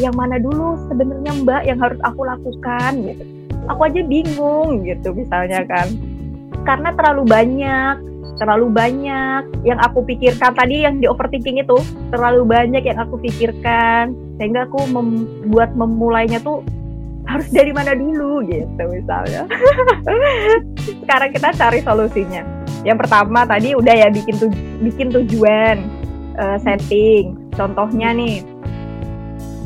yang mana dulu sebenarnya mbak yang harus aku lakukan gitu. Aku aja bingung gitu misalnya kan. Karena terlalu banyak terlalu banyak yang aku pikirkan tadi yang di overthinking itu terlalu banyak yang aku pikirkan. Sehingga aku membuat memulainya tuh harus dari mana dulu gitu misalnya. Sekarang kita cari solusinya. Yang pertama tadi udah ya bikin tu bikin tujuan uh, setting. Contohnya nih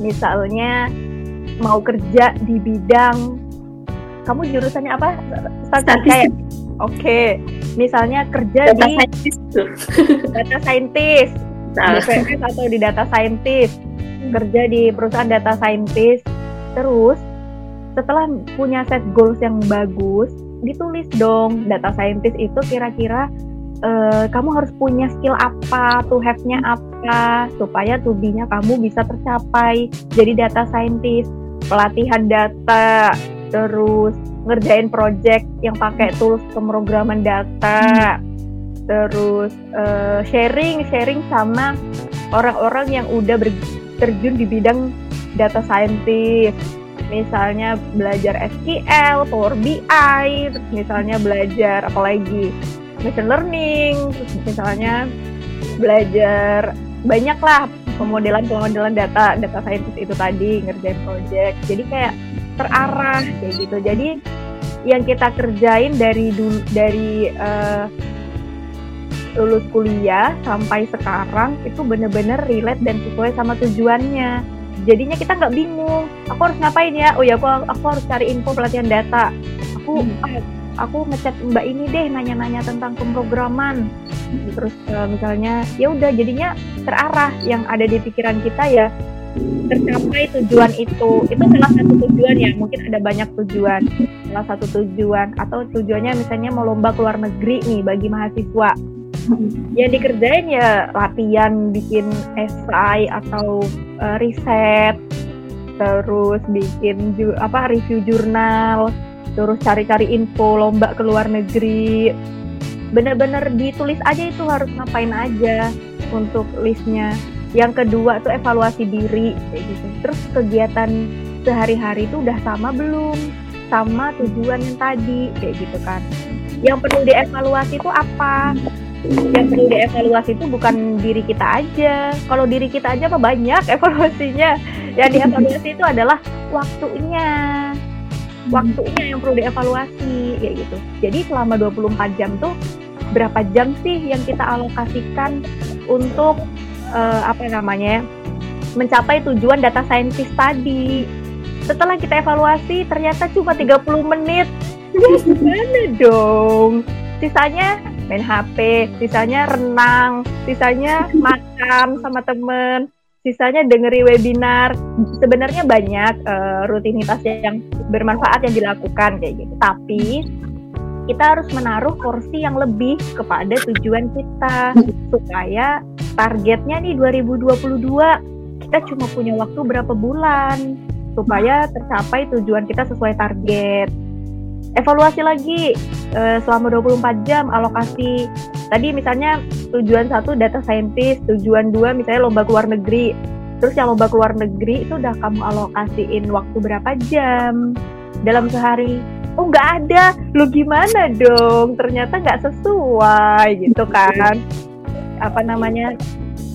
misalnya mau kerja di bidang kamu jurusannya apa? Statistik. Oke, okay. misalnya kerja data di scientist. data scientist, BPS atau di data scientist, kerja di perusahaan data scientist. Terus setelah punya set goals yang bagus, ditulis dong data scientist itu kira-kira uh, kamu harus punya skill apa, to have-nya apa, supaya to be-nya kamu bisa tercapai jadi data scientist. Pelatihan data, terus ngerjain project yang pakai tools pemrograman data, terus uh, sharing sharing sama orang-orang yang udah terjun di bidang data scientist, misalnya belajar SQL, Power BI, terus misalnya belajar apalagi machine learning, terus misalnya belajar banyak lah pemodelan pemodelan data data scientist itu tadi ngerjain project. Jadi kayak terarah kayak gitu jadi yang kita kerjain dari dulu dari uh, lulus kuliah sampai sekarang itu bener-bener relate dan sesuai sama tujuannya jadinya kita nggak bingung aku harus ngapain ya oh ya aku aku harus cari info pelatihan data aku hmm. ah, aku ngechat mbak ini deh nanya-nanya tentang pemrograman. Terus uh, misalnya ya udah jadinya terarah yang ada di pikiran kita ya tercapai tujuan itu. Itu salah satu tujuan ya mungkin ada banyak tujuan. Salah satu tujuan atau tujuannya misalnya mau lomba ke luar negeri nih bagi mahasiswa. Yang dikerjain ya latihan bikin esai atau uh, riset terus bikin ju apa review jurnal terus cari-cari info lomba ke luar negeri. Bener-bener ditulis aja itu harus ngapain aja untuk listnya. Yang kedua tuh evaluasi diri kayak gitu. Terus kegiatan sehari-hari itu udah sama belum? Sama tujuan yang tadi kayak gitu kan. Yang perlu dievaluasi itu apa? Yang perlu dievaluasi itu bukan diri kita aja. Kalau diri kita aja apa banyak evaluasinya. Yang dievaluasi itu adalah waktunya waktunya yang perlu dievaluasi kayak gitu jadi selama 24 jam tuh berapa jam sih yang kita alokasikan untuk uh, apa namanya mencapai tujuan data scientist tadi. Setelah kita evaluasi ternyata cuma 30 menit. Ya gimana dong? Sisanya main HP, sisanya renang, sisanya makan sama temen, sisanya dengeri webinar. Sebenarnya banyak uh, rutinitas yang bermanfaat yang dilakukan kayak gitu. Tapi kita harus menaruh porsi yang lebih kepada tujuan kita supaya targetnya nih 2022 kita cuma punya waktu berapa bulan supaya tercapai tujuan kita sesuai target. Evaluasi lagi uh, selama 24 jam alokasi. Tadi misalnya tujuan satu data scientist, tujuan dua misalnya lomba keluar negeri. Terus yang lomba keluar negeri itu udah kamu alokasiin waktu berapa jam dalam sehari? oh nggak ada lu gimana dong ternyata nggak sesuai gitu kan apa namanya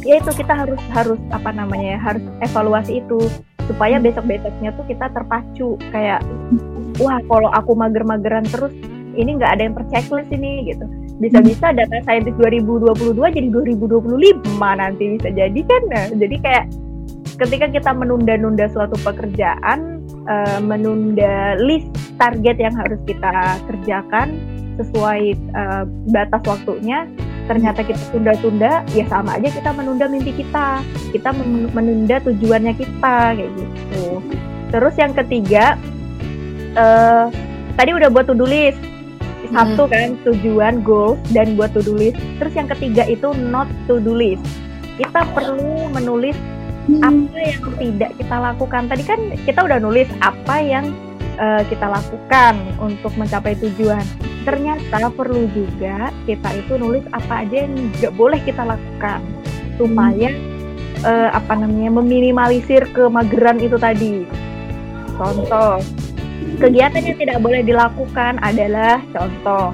ya itu kita harus harus apa namanya ya harus evaluasi itu supaya besok besoknya tuh kita terpacu kayak wah kalau aku mager-mageran terus ini nggak ada yang checklist ini gitu. Bisa-bisa data scientist 2022 jadi 2025 nanti bisa jadi kan? Nah, jadi kayak ketika kita menunda-nunda suatu pekerjaan uh, menunda list target yang harus kita kerjakan sesuai uh, batas waktunya ternyata kita tunda-tunda ya sama aja kita menunda mimpi kita. Kita menunda tujuannya kita kayak gitu. Terus yang ketiga uh, tadi udah buat to-do list. Satu hmm. kan tujuan goals dan buat to-do list. Terus yang ketiga itu not to-do list. Kita perlu menulis apa yang tidak kita lakukan. Tadi kan kita udah nulis apa yang uh, kita lakukan untuk mencapai tujuan. Ternyata perlu juga kita itu nulis apa aja yang nggak boleh kita lakukan. Supaya uh, apa namanya meminimalisir kemageran itu tadi. Contoh, kegiatan yang tidak boleh dilakukan adalah contoh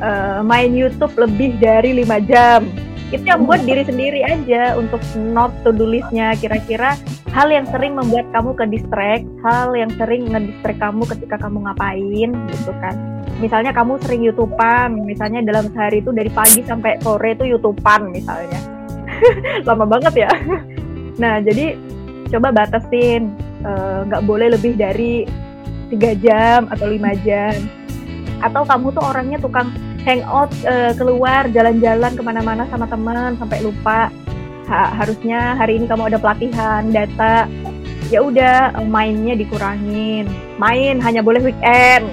uh, main YouTube lebih dari lima jam. Itu yang buat diri sendiri aja untuk not to do listnya. Kira-kira hal yang sering membuat kamu ke distract, hal yang sering ngedistract kamu ketika kamu ngapain gitu kan. Misalnya kamu sering YouTubean, misalnya dalam sehari itu dari pagi sampai sore itu YouTubean misalnya. Lama banget ya. Nah, jadi coba batasin nggak uh, boleh lebih dari tiga jam atau lima jam. Atau kamu tuh orangnya tukang hangout uh, keluar jalan-jalan ke mana-mana sama teman sampai lupa. Ha harusnya hari ini kamu ada pelatihan data. Ya udah mainnya dikurangin. Main hanya boleh weekend.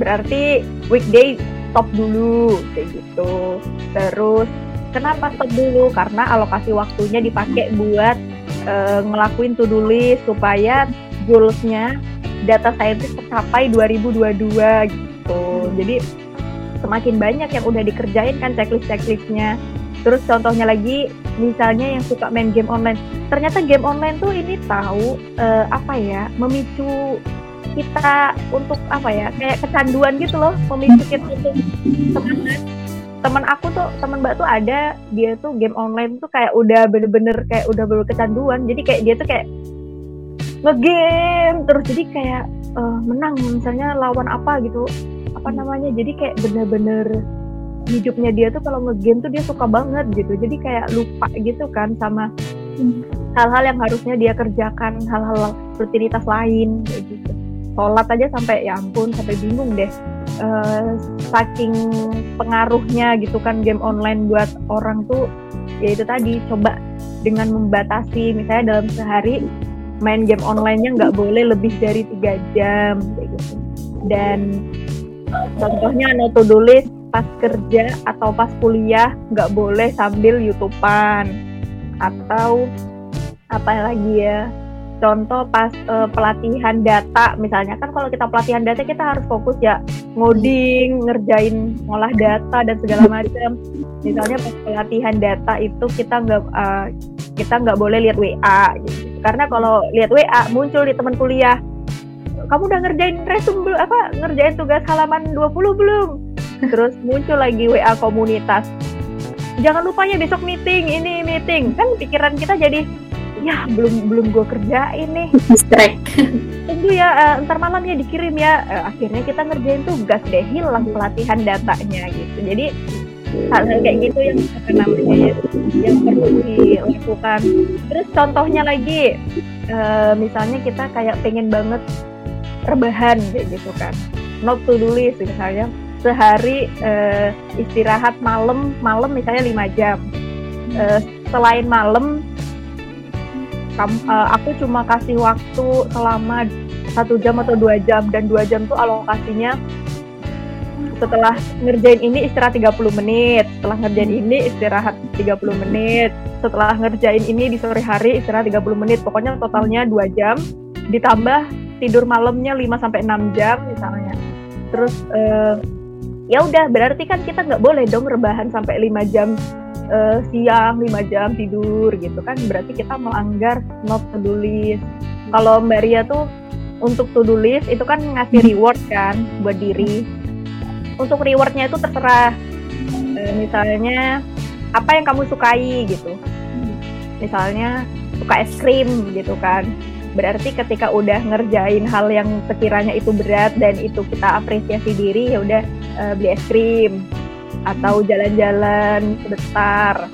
Berarti weekday stop dulu kayak gitu. Terus kenapa stop dulu? Karena alokasi waktunya dipakai buat uh, ngelakuin to do list supaya goalsnya data scientist tercapai 2022 gitu. Jadi semakin banyak yang udah dikerjain kan checklist checklistnya terus contohnya lagi misalnya yang suka main game online. Ternyata game online tuh ini tahu uh, apa ya memicu kita untuk apa ya kayak kecanduan gitu loh memicu kita untuk semangat teman aku tuh teman mbak tuh ada dia tuh game online tuh kayak udah bener-bener kayak udah bener kecanduan. Jadi kayak dia tuh kayak ngegame terus jadi kayak uh, menang misalnya lawan apa gitu apa namanya. Jadi kayak bener-bener hidupnya dia tuh kalau ngegame tuh dia suka banget gitu. Jadi kayak lupa gitu kan sama hal-hal yang harusnya dia kerjakan hal-hal rutinitas lain kayak gitu. Sholat aja sampai ya ampun sampai bingung deh uh, saking pengaruhnya gitu kan game online buat orang tuh ya itu tadi coba dengan membatasi. Misalnya dalam sehari main game online-nya nggak boleh lebih dari tiga jam gitu. Dan contohnya no to list pas kerja atau pas kuliah nggak boleh sambil youtubean. Atau apa lagi ya contoh pas uh, pelatihan data misalnya kan kalau kita pelatihan data kita harus fokus ya ngoding ngerjain ngolah data dan segala macam. Misalnya pas pelatihan data itu kita nggak uh, kita nggak boleh lihat WA gitu. karena kalau lihat WA muncul di teman kuliah kamu udah ngerjain resume apa ngerjain tugas halaman 20 belum? Terus muncul lagi WA komunitas. Jangan lupa ya besok meeting ini meeting. Kan pikiran kita jadi ya belum belum gue kerjain nih. Strike. Tunggu ya uh, ntar malam ya dikirim ya. Uh, akhirnya kita ngerjain tugas deh hilang pelatihan datanya gitu. Jadi hal-hal kayak gitu yang apa namanya ya yang perlu dilakukan. Terus contohnya lagi uh, misalnya kita kayak pengen banget rebahan kayak gitu kan. Not to do list misalnya sehari uh, istirahat malam malam misalnya lima jam. Uh, selain malam kamu, uh, aku cuma kasih waktu selama satu jam atau dua jam dan dua jam tuh alokasinya setelah ngerjain ini istirahat 30 menit setelah ngerjain ini istirahat 30 menit setelah ngerjain ini di sore hari istirahat 30 menit pokoknya totalnya dua jam ditambah tidur malamnya 5 sampai 6 jam misalnya. Terus uh, ya udah berarti kan kita nggak boleh dong rebahan sampai 5 jam uh, siang, 5 jam tidur gitu kan. Berarti kita melanggar not to do list. Kalau Mbak Ria tuh untuk to do list itu kan ngasih reward kan buat diri. Untuk rewardnya itu terserah. Uh, misalnya apa yang kamu sukai gitu. Misalnya suka es krim gitu kan berarti ketika udah ngerjain hal yang sekiranya itu berat dan itu kita apresiasi diri ya udah uh, beli es krim atau jalan-jalan sebentar.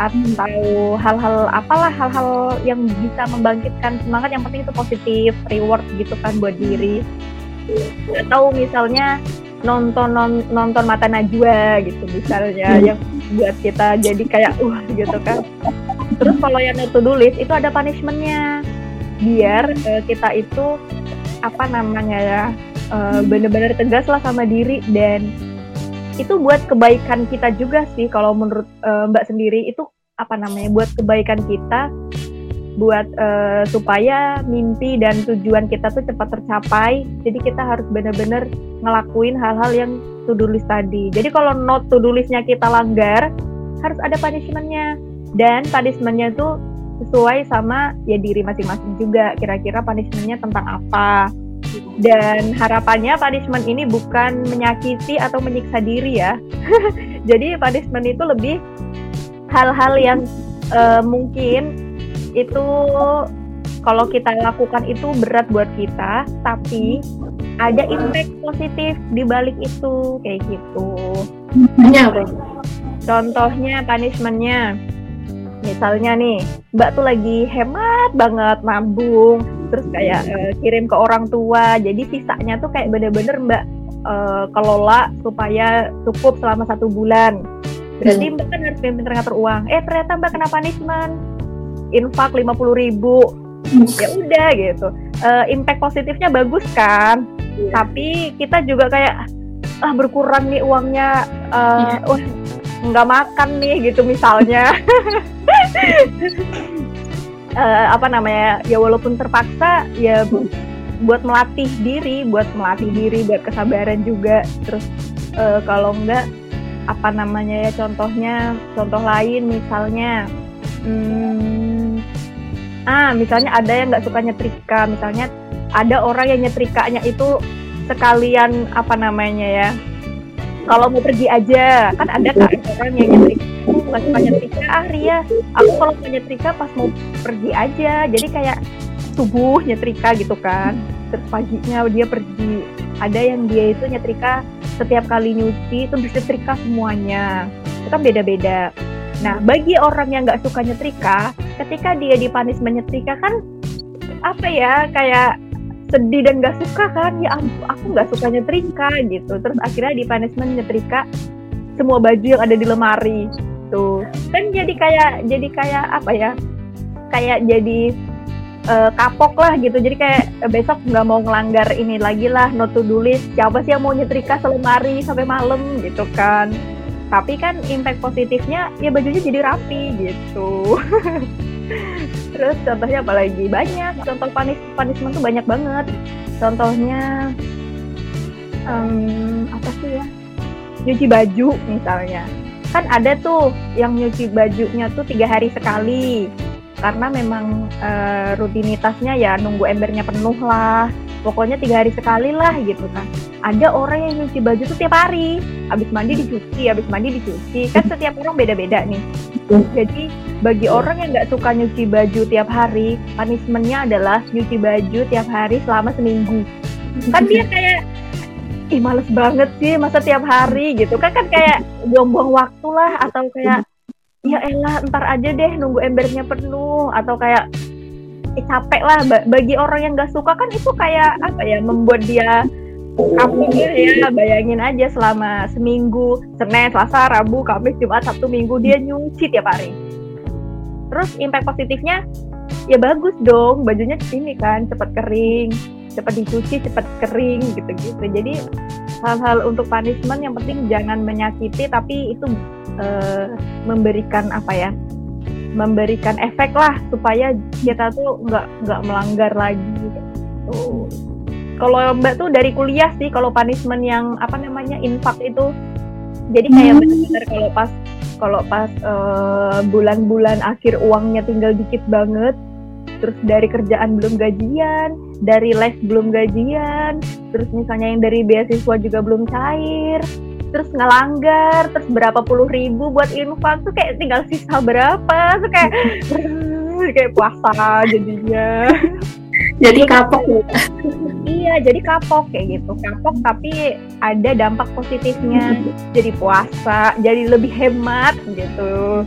Atau hal-hal apalah hal-hal yang bisa membangkitkan semangat. Yang penting itu positif reward gitu kan buat diri. Atau misalnya nonton non, nonton mata najwa gitu misalnya. Hmm. yang buat kita jadi kayak uh gitu kan. Terus kalau yang do list itu ada punishmentnya. Biar uh, kita itu apa namanya ya uh, benar-benar tegas lah sama diri dan itu buat kebaikan kita juga sih kalau menurut uh, Mbak sendiri. Itu apa namanya? Buat kebaikan kita buat uh, supaya mimpi dan tujuan kita tuh cepat tercapai. Jadi kita harus benar-benar ngelakuin hal-hal yang to do list tadi. Jadi kalau not to do listnya kita langgar harus ada punishmentnya. Dan punishmentnya itu sesuai sama ya diri masing-masing juga. Kira-kira punishmentnya tentang apa dan harapannya punishment ini bukan menyakiti atau menyiksa diri ya. Jadi punishment itu lebih hal-hal yang uh, mungkin itu kalau kita lakukan itu berat buat kita tapi ada impact positif di balik itu kayak gitu. Contohnya punishmentnya, misalnya nih, Mbak tuh lagi hemat banget nabung, terus kayak uh, kirim ke orang tua, jadi sisanya tuh kayak bener-bener Mbak uh, kelola supaya cukup selama satu bulan. Berarti hmm. Mbak kan harus pintar ngatur uang. Eh ternyata Mbak kena punishment, infak lima puluh ribu, hmm. ya udah gitu. Uh, impact positifnya bagus kan? yeah. tapi kita juga kayak ah berkurang nih uangnya uh, yeah. uh, nggak makan nih gitu misalnya uh, apa namanya ya walaupun terpaksa ya buat melatih diri buat melatih diri buat kesabaran juga. Terus uh, kalau enggak apa namanya ya contohnya contoh lain misalnya hmm, ah misalnya ada yang nggak suka nyetrika misalnya ada orang yang nyetrikanya itu sekalian apa namanya ya kalau mau pergi aja kan ada kan orang yang nyetrika nggak suka nyetrika ah Ria. Aku kalau mau nyetrika pas mau pergi aja. Jadi kayak subuh nyetrika gitu kan. Terus paginya dia pergi. Ada yang dia itu nyetrika setiap kali nyuci itu nyetrika semuanya. Itu kan beda-beda. Nah bagi orang yang nggak suka nyetrika ketika dia dipanis menyetrika kan apa ya kayak sedih dan gak suka kan. Ya aku nggak suka nyetrika gitu. Terus akhirnya di punishment nyetrika semua baju yang ada di lemari tuh kan jadi kayak jadi kayak apa ya? Kayak jadi uh, kapok lah gitu. Jadi kayak uh, besok nggak mau ngelanggar ini lagi lah not to do siapa sih yang mau nyetrika selemari sampai malam gitu kan. Tapi kan impact positifnya ya bajunya jadi rapi gitu. Terus contohnya apa lagi? Banyak. Contoh panis punishment tuh banyak banget. Contohnya um, apa sih ya? Nyuci baju misalnya kan ada tuh yang nyuci bajunya tuh tiga hari sekali. Karena memang uh, rutinitasnya ya nunggu embernya penuh lah. Pokoknya tiga hari sekali lah gitu kan. Ada orang yang nyuci baju tuh tiap hari. Habis mandi dicuci habis mandi dicuci. Kan setiap orang beda-beda nih. Jadi bagi orang yang nggak suka nyuci baju tiap hari punishmentnya adalah nyuci baju tiap hari selama seminggu. Kan dia kayak ih males banget sih masa tiap hari gitu. Kan kan kayak buang-buang waktu lah atau kayak ya elah ntar aja deh nunggu embernya penuh. Atau kayak eh, capek lah bagi orang yang gak suka kan itu kayak apa ya membuat dia kapok ya. Bayangin aja selama seminggu Senin Selasa Rabu Kamis Jumat Sabtu Minggu dia nyuci tiap hari. Terus impact positifnya ya bagus dong bajunya ini kan cepat kering cepat dicuci cepat kering gitu-gitu jadi hal-hal untuk punishment yang penting jangan menyakiti tapi itu uh, memberikan apa ya memberikan efek lah supaya kita tuh nggak nggak melanggar lagi gitu. Kalau Mbak tuh dari kuliah sih kalau punishment yang apa namanya infak itu jadi kayak hmm. benar-benar kalau pas kalau pas uh, bulan-bulan akhir uangnya tinggal dikit banget terus dari kerjaan belum gajian, dari les belum gajian, terus misalnya yang dari beasiswa juga belum cair, terus ngelanggar terus berapa puluh ribu buat infak tuh kayak tinggal sisa berapa tuh kayak kayak puasa jadinya. Jadi kapok iya jadi kapok kayak gitu. Kapok tapi ada dampak positifnya. Jadi puasa jadi lebih hemat gitu.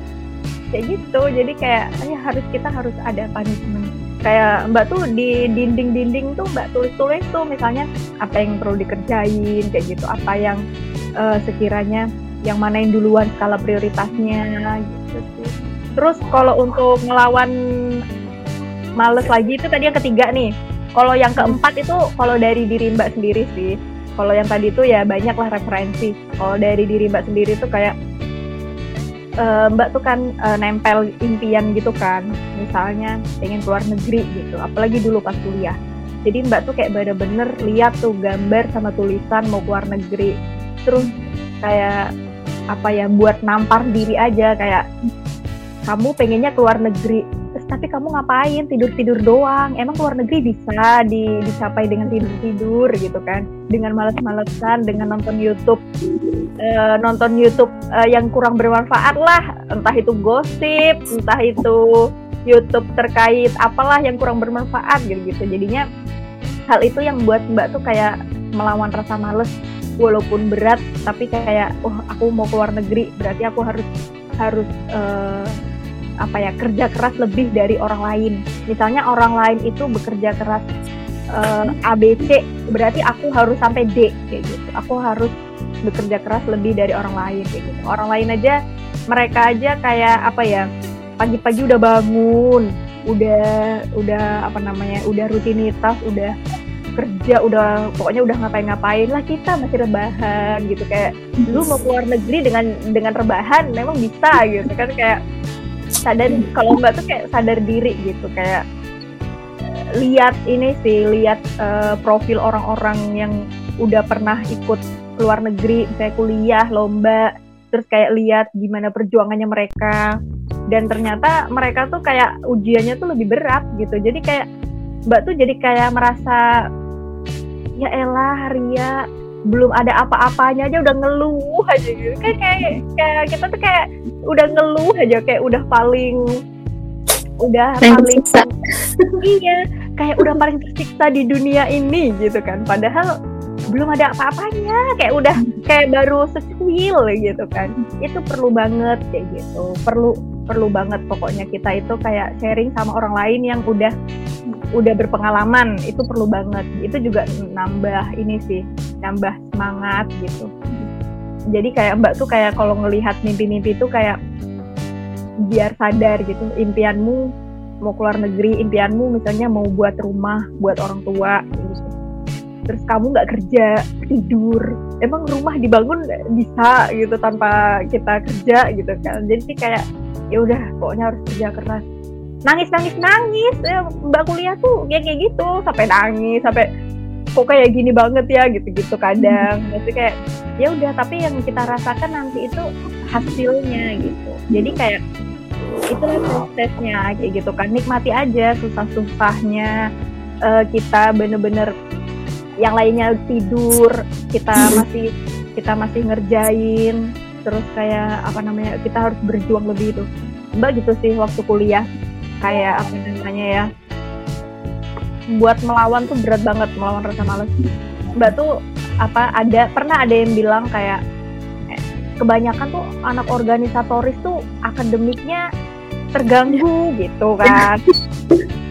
Kayak gitu jadi kayak ya harus kita harus ada punishment kayak mbak tuh di dinding-dinding tuh mbak tulis-tulis tuh misalnya apa yang perlu dikerjain kayak gitu apa yang uh, sekiranya yang mana yang duluan skala prioritasnya gitu sih. Terus kalau untuk ngelawan males lagi itu tadi yang ketiga nih. Kalau yang keempat itu kalau dari diri Mbak sendiri sih. Kalau yang tadi itu ya banyak lah referensi. Kalau dari diri Mbak sendiri tuh kayak uh, Mbak tuh kan uh, nempel impian gitu kan. Misalnya pengen keluar negeri gitu. Apalagi dulu pas kuliah. Jadi Mbak tuh kayak bener-bener lihat tuh gambar sama tulisan mau keluar negeri terus kayak apa ya buat nampar diri aja kayak kamu pengennya keluar negeri terus tapi kamu ngapain? Tidur tidur doang. Emang keluar negeri bisa di, dicapai dengan tidur tidur gitu kan? Dengan males-malesan dengan nonton YouTube. Uh, nonton YouTube uh, yang kurang bermanfaat lah. Entah itu gosip entah itu YouTube terkait apalah yang kurang bermanfaat gitu gitu jadinya hal itu yang buat mbak tuh kayak melawan rasa males. Walaupun berat tapi kayak oh aku mau keluar negeri berarti aku harus harus uh, apa ya kerja keras lebih dari orang lain. Misalnya orang lain itu bekerja keras uh, eh, ABC, berarti aku harus sampai D kayak gitu. Aku harus bekerja keras lebih dari orang lain kayak gitu. Orang lain aja mereka aja kayak apa ya pagi-pagi udah bangun, udah udah apa namanya, udah rutinitas, udah kerja udah pokoknya udah ngapain-ngapain lah kita masih rebahan gitu kayak lu mau keluar negeri dengan dengan rebahan memang bisa gitu kan kayak sadar kalau mbak tuh kayak sadar diri gitu kayak lihat ini sih lihat uh, profil orang-orang yang udah pernah ikut luar negeri kayak kuliah lomba terus kayak lihat gimana perjuangannya mereka. Dan ternyata mereka tuh kayak ujiannya tuh lebih berat gitu. Jadi kayak mbak tuh jadi kayak merasa ya elah Ria belum ada apa-apanya aja udah ngeluh aja gitu. Kayak kayak kayak kita tuh kayak udah ngeluh aja kayak udah paling udah paling paling iya kayak udah paling tersiksa di dunia ini gitu kan. Padahal belum ada apa-apanya kayak udah kayak baru secuil gitu kan. Itu perlu banget kayak gitu. Perlu perlu banget. Pokoknya kita itu kayak sharing sama orang lain yang udah udah berpengalaman. Itu perlu banget. Itu juga nambah ini sih nambah semangat gitu. Jadi kayak mbak tuh kayak kalau ngelihat mimpi-mimpi itu kayak biar sadar gitu. Impianmu mau keluar negeri impianmu misalnya mau buat rumah buat orang tua gitu. terus kamu nggak kerja tidur. Emang rumah dibangun bisa gitu tanpa kita kerja gitu kan. Jadi kayak ya udah pokoknya harus kerja keras. Nangis nangis nangis. Ya, mbak kuliah tuh kayak kayak gitu. Sampai nangis sampai kok kayak gini banget ya gitu-gitu kadang. Jadi kayak ya udah tapi yang kita rasakan nanti itu hasilnya gitu. Jadi kayak itulah prosesnya kayak gitu kan. Nikmati aja susah-susahnya uh, kita bener-bener yang lainnya tidur kita masih kita masih ngerjain terus kayak apa namanya kita harus berjuang lebih itu. Mbak gitu sih waktu kuliah. Kayak apa namanya ya buat melawan tuh berat banget melawan rasa males. Mbak tuh apa ada pernah ada yang bilang kayak eh, kebanyakan tuh anak organisatoris tuh akademiknya terganggu gitu kan.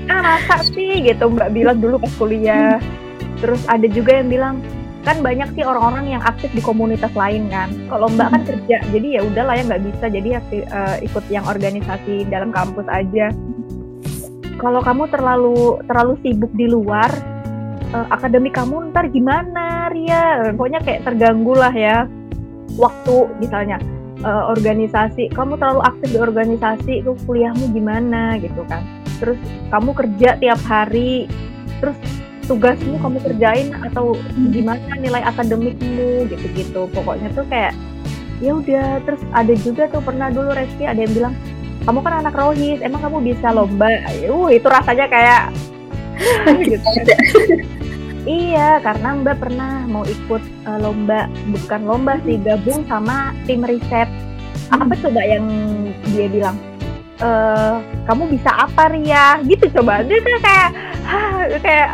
Ah masa sih gitu mbak bilang dulu pas kuliah. Terus ada juga yang bilang kan banyak sih orang-orang yang aktif di komunitas lain kan. Kalau mbak kan kerja jadi ya udah lah ya nggak bisa. Jadi aktif, uh, ikut yang organisasi dalam kampus aja. Kalau kamu terlalu terlalu sibuk di luar uh, akademik kamu ntar gimana Ria? Pokoknya kayak terganggu lah ya waktu misalnya uh, organisasi. Kamu terlalu aktif di organisasi itu kuliahmu gimana gitu kan. Terus kamu kerja tiap hari terus tugasmu kamu kerjain atau gimana nilai akademikmu gitu-gitu. Pokoknya tuh kayak ya udah terus ada juga tuh pernah dulu Reski ada yang bilang kamu kan anak rohis emang kamu bisa lomba? Uh itu rasanya kayak gitu. iya karena mbak pernah mau ikut uh, lomba bukan lomba sih gabung sama tim riset. Apa coba yang dia bilang? E, kamu bisa apa Ria? Gitu coba. Dia tuh kayak kayak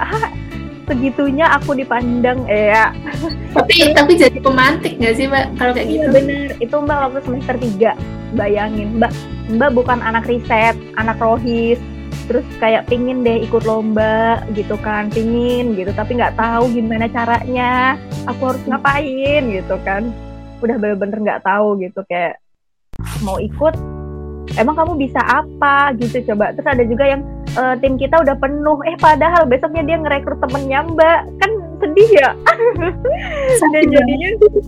segitunya aku dipandang eh ya. Tapi tapi jadi pemantik nggak sih mbak kalau kayak iya, gitu? bener. Itu mbak waktu semester 3 bayangin. Mbak mbak bukan anak riset anak rohis. Terus kayak pingin deh ikut lomba gitu kan pingin gitu. Tapi nggak tahu gimana caranya. Aku harus ngapain gitu kan. Udah bener-bener nggak tahu gitu kayak mau ikut emang kamu bisa apa gitu coba. Terus ada juga yang uh, tim kita udah penuh. Eh padahal besoknya dia ngerekrut temennya mbak. Kan sedih ya. Dan jadinya terus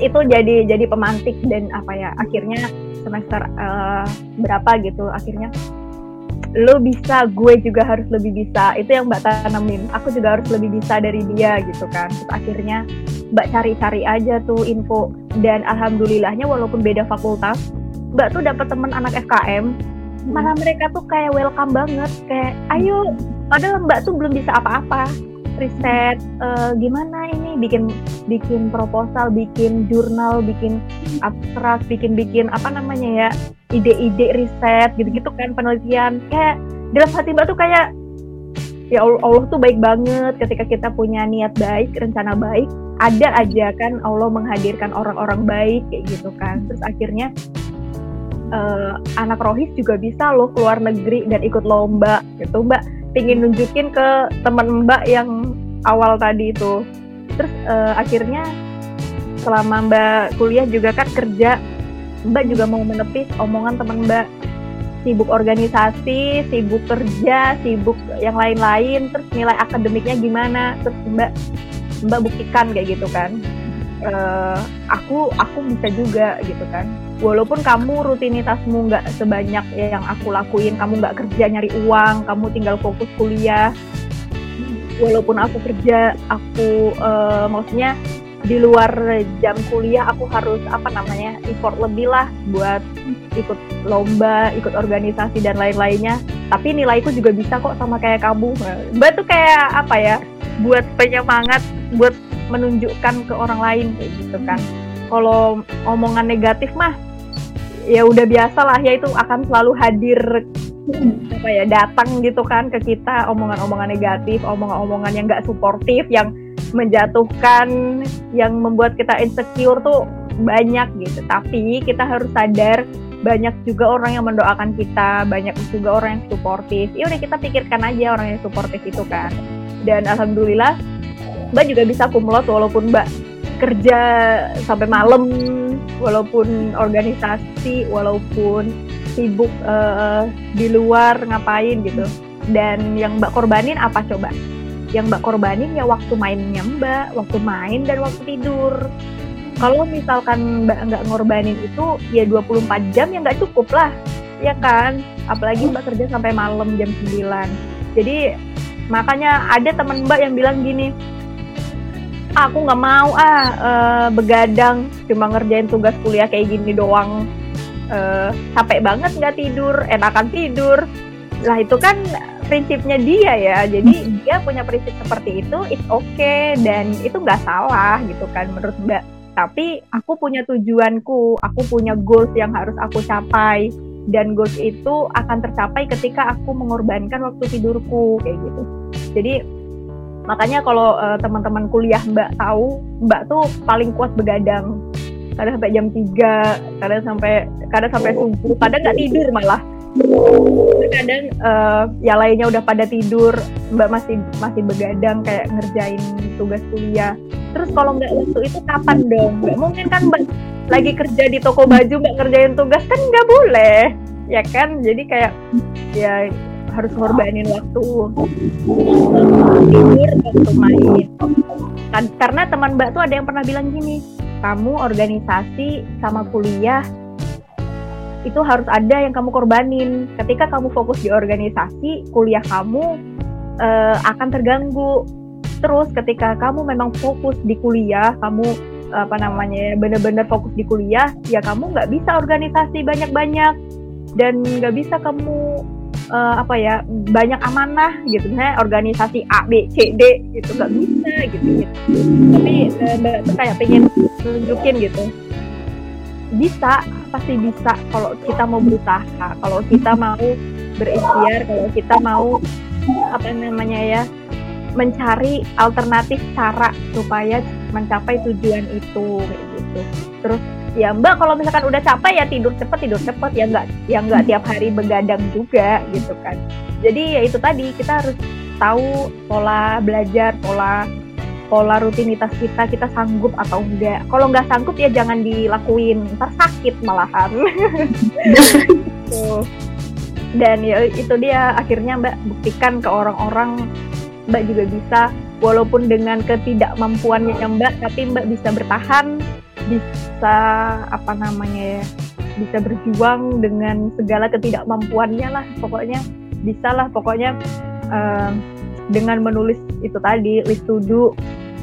itu jadi jadi pemantik dan apa ya akhirnya semester uh, berapa gitu akhirnya lo bisa gue juga harus lebih bisa. Itu yang mbak tanamin. Aku juga harus lebih bisa dari dia gitu kan. Terus akhirnya mbak cari-cari aja tuh info. Dan alhamdulillahnya walaupun beda fakultas mbak tuh dapat teman anak FKM mana mereka tuh kayak welcome banget kayak ayo padahal mbak tuh belum bisa apa-apa. Riset uh, gimana ini? Bikin bikin proposal bikin jurnal bikin abstrak bikin bikin apa namanya ya ide-ide riset gitu-gitu kan penelitian. Kayak dalam hati mbak tuh kayak ya Allah, Allah tuh baik banget ketika kita punya niat baik rencana baik ada aja kan Allah menghadirkan orang-orang baik kayak gitu kan. Terus akhirnya uh, anak rohis juga bisa loh keluar negeri dan ikut lomba gitu mbak pingin nunjukin ke teman mbak yang awal tadi itu terus uh, akhirnya selama mbak kuliah juga kan kerja mbak juga mau menepis omongan teman mbak sibuk organisasi, sibuk kerja, sibuk yang lain-lain, terus nilai akademiknya gimana, terus Mbak Mbak buktikan kayak gitu kan. Uh, aku aku bisa juga gitu kan. Walaupun kamu rutinitasmu nggak sebanyak yang aku lakuin, kamu nggak kerja nyari uang, kamu tinggal fokus kuliah. Walaupun aku kerja, aku uh, maksudnya di luar jam kuliah aku harus apa namanya effort lebih lah buat ikut lomba, ikut organisasi dan lain-lainnya. Tapi nilaiku juga bisa kok sama kayak kamu. Mbak tuh kayak apa ya? Buat penyemangat, buat menunjukkan ke orang lain kayak gitu kan. Kalau omongan negatif mah ya udah biasa lah ya itu akan selalu hadir apa ya datang gitu kan ke kita omongan-omongan negatif, omongan-omongan yang nggak suportif, yang menjatuhkan, yang membuat kita insecure tuh banyak gitu. Tapi kita harus sadar banyak juga orang yang mendoakan kita, banyak juga orang yang suportif. Ya udah kita pikirkan aja orang yang suportif itu kan. Dan alhamdulillah Mbak juga bisa kumlot walaupun Mbak kerja sampai malam, walaupun organisasi, walaupun sibuk uh, di luar ngapain gitu. Dan yang mbak korbanin apa coba? Yang mbak korbanin ya waktu mainnya mbak waktu main dan waktu tidur. Kalau misalkan mbak nggak ngorbanin itu ya 24 jam ya nggak cukup lah ya kan? Apalagi mbak kerja sampai malam jam 9 jadi makanya ada teman mbak yang bilang gini aku nggak mau ah uh, begadang cuma ngerjain tugas kuliah kayak gini doang. Uh, capek banget nggak tidur enakan tidur. Lah itu kan prinsipnya dia ya. Jadi hmm. dia punya prinsip seperti itu it's okay. Dan itu nggak salah gitu kan menurut mbak. Tapi aku punya tujuanku aku punya goals yang harus aku capai. Dan goals itu akan tercapai ketika aku mengorbankan waktu tidurku kayak gitu. Jadi makanya kalau uh, teman-teman kuliah mbak tahu mbak tuh paling kuat begadang. Kadang sampai jam 3 kadang sampai kadang sampai subuh kadang nggak tidur malah. Kadang uh, ya lainnya udah pada tidur mbak masih masih begadang kayak ngerjain tugas kuliah. Terus kalau nggak waktu itu kapan dong nggak mungkin kan mbak lagi kerja di toko baju mbak ngerjain tugas kan nggak boleh. Ya kan? Jadi kayak ya harus ngorbanin waktu tidur waktu main kan karena teman mbak tuh ada yang pernah bilang gini kamu organisasi sama kuliah itu harus ada yang kamu korbanin. Ketika kamu fokus di organisasi, kuliah kamu uh, akan terganggu. Terus ketika kamu memang fokus di kuliah, kamu apa namanya benar-benar fokus di kuliah, ya kamu nggak bisa organisasi banyak-banyak dan nggak bisa kamu uh, apa ya banyak amanah gitu. Misalnya organisasi A B C D gitu. Nggak bisa gitu, gitu. tapi mbak tuh kayak pengen tunjukin gitu. Bisa pasti bisa kalau kita mau berusaha kalau kita mau berikhtiar kalau kita mau apa namanya ya mencari alternatif cara supaya mencapai tujuan itu gitu. Terus ya mbak kalau misalkan udah capek ya tidur cepet tidur cepet. Ya nggak ya nggak tiap hari begadang juga gitu kan. Jadi ya itu tadi kita harus tahu pola belajar pola pola rutinitas kita kita sanggup atau enggak kalau nggak sanggup ya jangan dilakuin ntar sakit malahan. Gitu. dan ya itu dia akhirnya mbak buktikan ke orang-orang mbak juga bisa. Walaupun dengan ketidakmampuannya mbak tapi mbak bisa bertahan bisa apa namanya ya bisa berjuang dengan segala ketidakmampuannya lah. Pokoknya bisa lah pokoknya uh, dengan menulis itu tadi list to do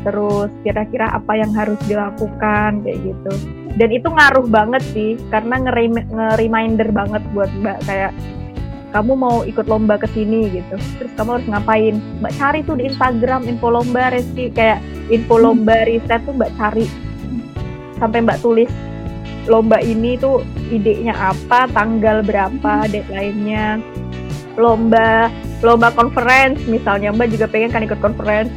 terus kira-kira apa yang harus dilakukan kayak gitu. Dan itu ngaruh banget sih karena nge-reminder banget buat mbak kayak kamu mau ikut lomba ke sini gitu. Terus kamu harus ngapain? Mbak cari tuh di Instagram info lomba resi kayak info lomba riset tuh mbak cari sampai mbak tulis lomba ini tuh idenya apa tanggal berapa deadline-nya? Lomba lomba conference misalnya mbak juga pengen kan ikut conference.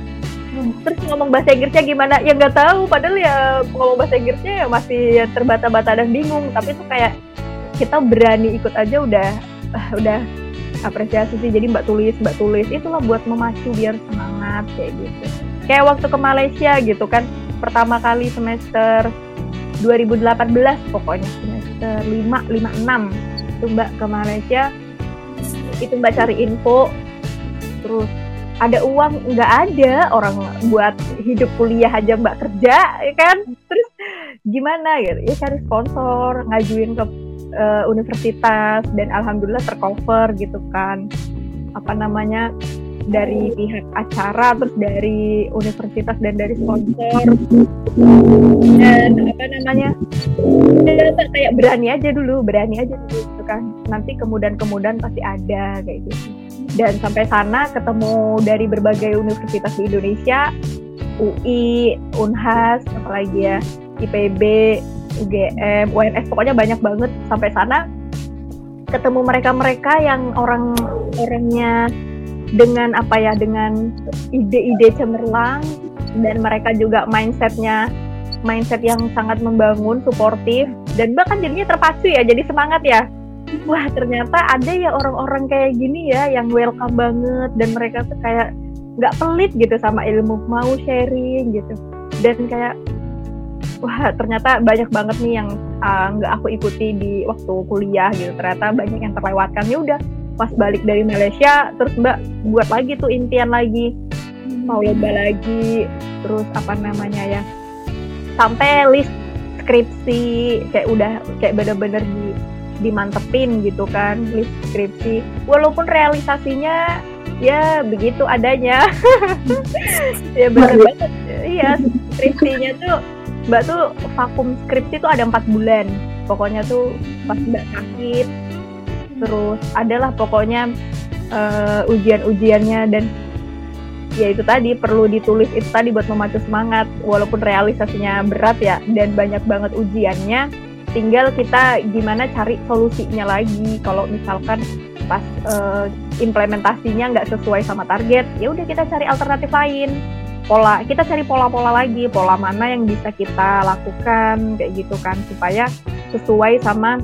Terus ngomong bahasa Inggrisnya gimana? Ya nggak tahu padahal ya ngomong bahasa Inggrisnya ya masih terbata-bata dan bingung. Tapi itu kayak kita berani ikut aja udah uh, udah apresiasi sih. Jadi mbak tulis mbak tulis. Itulah buat memacu biar semangat kayak gitu. Kayak waktu ke Malaysia gitu kan pertama kali semester 2018 pokoknya semester 5 56 itu mbak ke Malaysia itu mbak cari info. Terus ada uang? Nggak ada. Orang buat hidup kuliah aja mbak kerja ya kan? Terus gimana gitu? Ya cari sponsor ngajuin ke uh, universitas dan alhamdulillah tercover gitu kan. Apa namanya dari pihak acara terus dari universitas dan dari sponsor. Dan apa namanya ya, kayak berani aja dulu berani aja dulu gitu kan. Nanti kemudian kemudian pasti ada kayak gitu. Dan sampai sana ketemu dari berbagai universitas di Indonesia UI, Unhas, apalagi ya IPB, UGM, UNS pokoknya banyak banget. Sampai sana ketemu mereka-mereka yang orang orangnya dengan apa ya dengan ide-ide cemerlang dan mereka juga mindsetnya mindset yang sangat membangun, suportif dan bahkan jadinya terpacu ya jadi semangat ya. Wah ternyata ada ya orang-orang kayak gini ya yang welcome banget dan mereka tuh kayak nggak pelit gitu sama ilmu mau sharing gitu. Dan kayak wah ternyata banyak banget nih yang uh, nggak uh, aku ikuti di waktu kuliah gitu. Ternyata banyak yang terlewatkan. Ya udah pas balik dari Malaysia terus mbak buat lagi tuh impian lagi. Mau lomba lagi terus apa namanya ya sampai list skripsi kayak udah kayak bener-bener di dimantepin gitu kan list skripsi. Walaupun realisasinya ya begitu adanya. Ya benar banget. Iya skripsinya tuh mbak tuh vakum skripsi tuh ada empat bulan. Pokoknya tuh pas mbak sakit terus adalah pokoknya uh, ujian-ujiannya dan ya itu tadi perlu ditulis itu tadi buat memacu semangat. Walaupun realisasinya berat ya dan banyak banget ujiannya tinggal kita gimana cari solusinya lagi. Kalau misalkan pas uh, implementasinya nggak sesuai sama target ya udah kita cari alternatif lain. Pola kita cari pola-pola lagi pola mana yang bisa kita lakukan kayak gitu kan. Supaya sesuai sama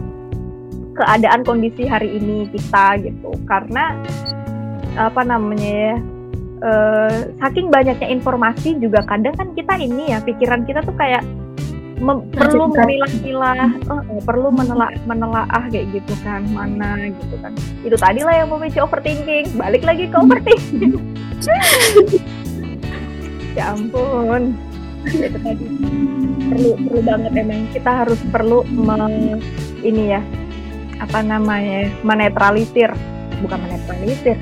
keadaan kondisi hari ini kita gitu. Karena apa namanya ya uh, saking banyaknya informasi juga kadang kan kita ini ya pikiran kita tuh kayak mem perlu memilah-milah uh, perlu menelaah menelaah kayak gitu kan mana gitu kan. Itu tadi lah yang memicu overthinking balik lagi ke overthinking. Ya ampun. Itu tadi. Perlu perlu banget emang. Kita harus perlu me, ini ya apa namanya menetralisir. Bukan menetralisir.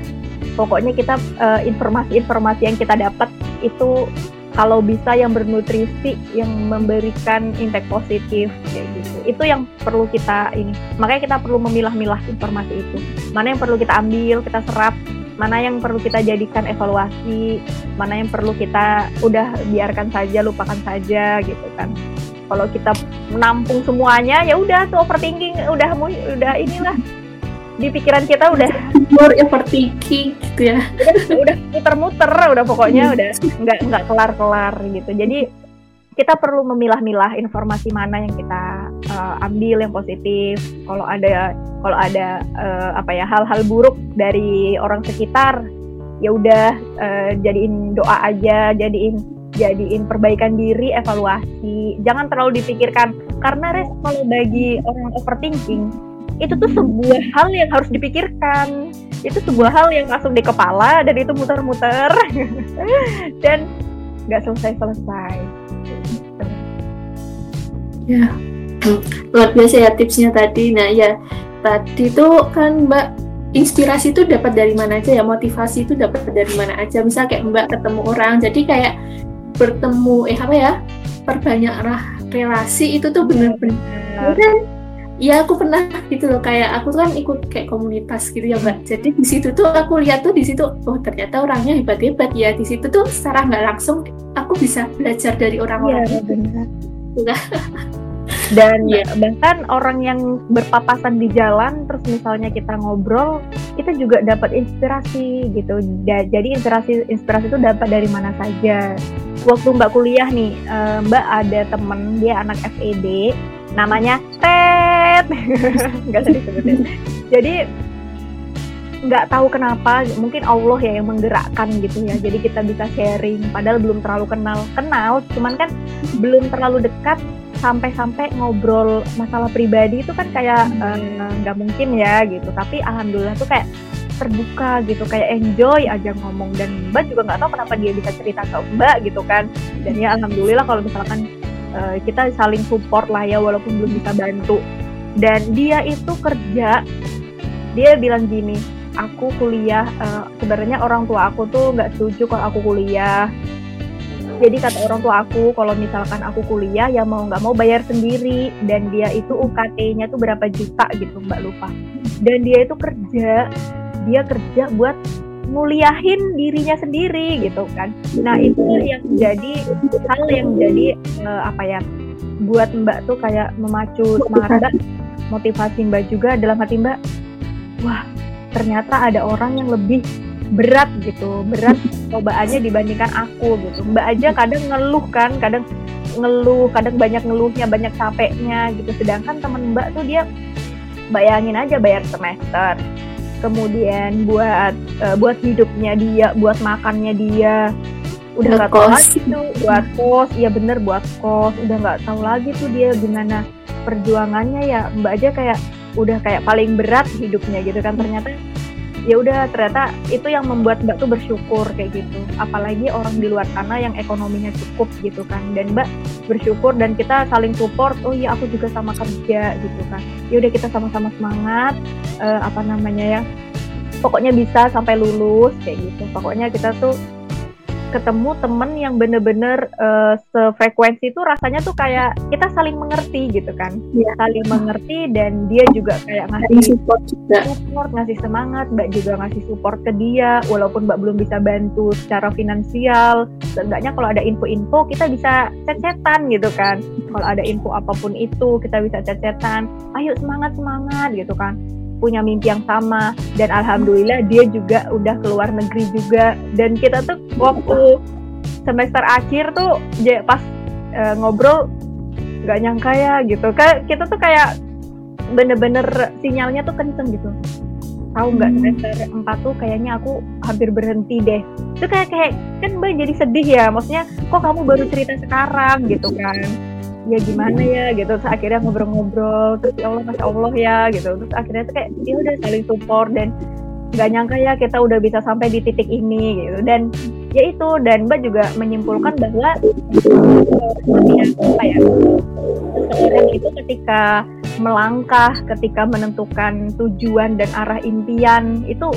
Pokoknya kita uh, informasi-informasi yang kita dapat itu kalau bisa yang bernutrisi yang memberikan impact positif kayak gitu. Itu yang perlu kita ini. Makanya kita perlu memilah-milah informasi itu. Mana yang perlu kita ambil kita serap. Mana yang perlu kita jadikan evaluasi. Mana yang perlu kita udah biarkan saja lupakan saja gitu kan kalau kita menampung semuanya ya udah tuh overthinking udah udah inilah. Di pikiran kita udah. More overthinking gitu ya. Udah, muter-muter udah pokoknya udah nggak nggak kelar-kelar gitu. Jadi kita perlu memilah-milah informasi mana yang kita uh, ambil yang positif. Kalau ada kalau ada uh, apa ya hal-hal buruk dari orang sekitar ya udah uh, jadiin doa aja jadiin jadiin perbaikan diri evaluasi. Jangan terlalu dipikirkan karena res kalau bagi orang overthinking itu tuh sebuah hal yang harus dipikirkan. Itu sebuah hal yang langsung di kepala dan itu muter-muter. Dan nggak selesai-selesai. Ya. Luar biasa ya tipsnya tadi. Nah ya tadi tuh kan mbak inspirasi itu dapat dari mana aja ya? Motivasi itu dapat dari mana aja? Misal kayak mbak ketemu orang jadi kayak bertemu eh apa ya perbanyak rah relasi itu tuh bener-bener ya aku pernah gitu loh kayak aku kan ikut kayak komunitas gitu ya mbak. Jadi di situ tuh aku lihat tuh di situ oh ternyata orangnya hebat hebat ya di situ tuh secara nggak langsung aku bisa belajar dari orang-orang ya, benar dan yeah. bahkan orang yang berpapasan di jalan terus misalnya kita ngobrol kita juga dapat inspirasi gitu. Jadi inspirasi inspirasi itu dapat dari mana saja. Waktu mbak kuliah nih eh, mbak ada temen dia anak FED namanya Ted. Nggak usah disebutin. Jadi nggak tahu kenapa mungkin Allah ya yang menggerakkan gitu ya. Jadi kita bisa sharing padahal belum terlalu kenal. Kenal cuman kan belum terlalu dekat sampai-sampai ngobrol masalah pribadi itu kan kayak eh, nggak uh, mungkin ya gitu. Tapi alhamdulillah tuh kayak terbuka gitu kayak enjoy aja ngomong. Dan Mbak juga nggak tahu kenapa dia bisa cerita ke Mbak gitu kan. Dan ya alhamdulillah kalau misalkan uh, kita saling support lah ya walaupun belum bisa bantu. Dan dia itu kerja dia bilang gini aku kuliah uh, sebenarnya orang tua aku tuh nggak setuju kalau aku kuliah jadi kata orang tua aku kalau misalkan aku kuliah ya mau nggak mau bayar sendiri. Dan dia itu UKT-nya tuh berapa juta gitu mbak lupa. Dan dia itu kerja dia kerja buat nguliahin dirinya sendiri gitu kan. Nah itu yang jadi hal yang jadi uh, apa ya buat mbak tuh kayak memacu semangat mbak. Motivasi mbak juga dalam hati mbak wah ternyata ada orang yang lebih berat gitu berat cobaannya dibandingkan aku gitu. Mbak aja kadang ngeluh kan kadang ngeluh kadang banyak ngeluhnya banyak capeknya gitu. Sedangkan temen mbak tuh dia bayangin aja bayar semester kemudian buat uh, buat hidupnya dia buat makannya dia udah nggak tahu lagi tuh buat kos. Iya bener buat kos. Udah nggak tahu lagi tuh dia gimana perjuangannya ya. Mbak aja kayak udah kayak paling berat hidupnya gitu kan. Ternyata ya udah ternyata itu yang membuat mbak tuh bersyukur kayak gitu. Apalagi orang di luar sana yang ekonominya cukup gitu kan. Dan mbak bersyukur dan kita saling support oh iya aku juga sama kerja gitu kan. Ya udah kita sama-sama semangat uh, apa namanya ya pokoknya bisa sampai lulus kayak gitu. Pokoknya kita tuh ketemu temen yang bener-bener uh, sefrekuensi itu rasanya tuh kayak kita saling mengerti gitu kan. Ya. saling mengerti dan dia juga kayak ngasih support juga. support ngasih semangat mbak juga ngasih support ke dia. Walaupun mbak belum bisa bantu secara finansial seenggaknya kalau ada info-info kita bisa chat-chatan gitu kan. Kalau ada info apa pun itu kita bisa chat-chatan. Ayo semangat semangat gitu kan punya mimpi yang sama. Dan alhamdulillah dia juga udah keluar negeri juga. Dan kita tuh waktu semester akhir tuh pas uh, ngobrol nggak nyangka ya gitu. Kan kita tuh kayak bener-bener sinyalnya tuh kenceng gitu. Tahu nggak hmm. semester empat tuh kayaknya aku hampir berhenti deh. Itu kayak kayak kan mbak jadi sedih ya. Maksudnya kok kamu baru cerita sekarang? Gitu kan ya gimana ya gitu. Terus akhirnya ngobrol-ngobrol terus ya Allah masya Allah ya gitu. Terus akhirnya tuh kayak ya udah saling support dan nggak nyangka ya kita udah bisa sampai di titik ini gitu. Dan ya itu dan Mbak juga menyimpulkan bahwa ya, apa ya seseorang itu ketika melangkah ketika menentukan tujuan dan arah impian itu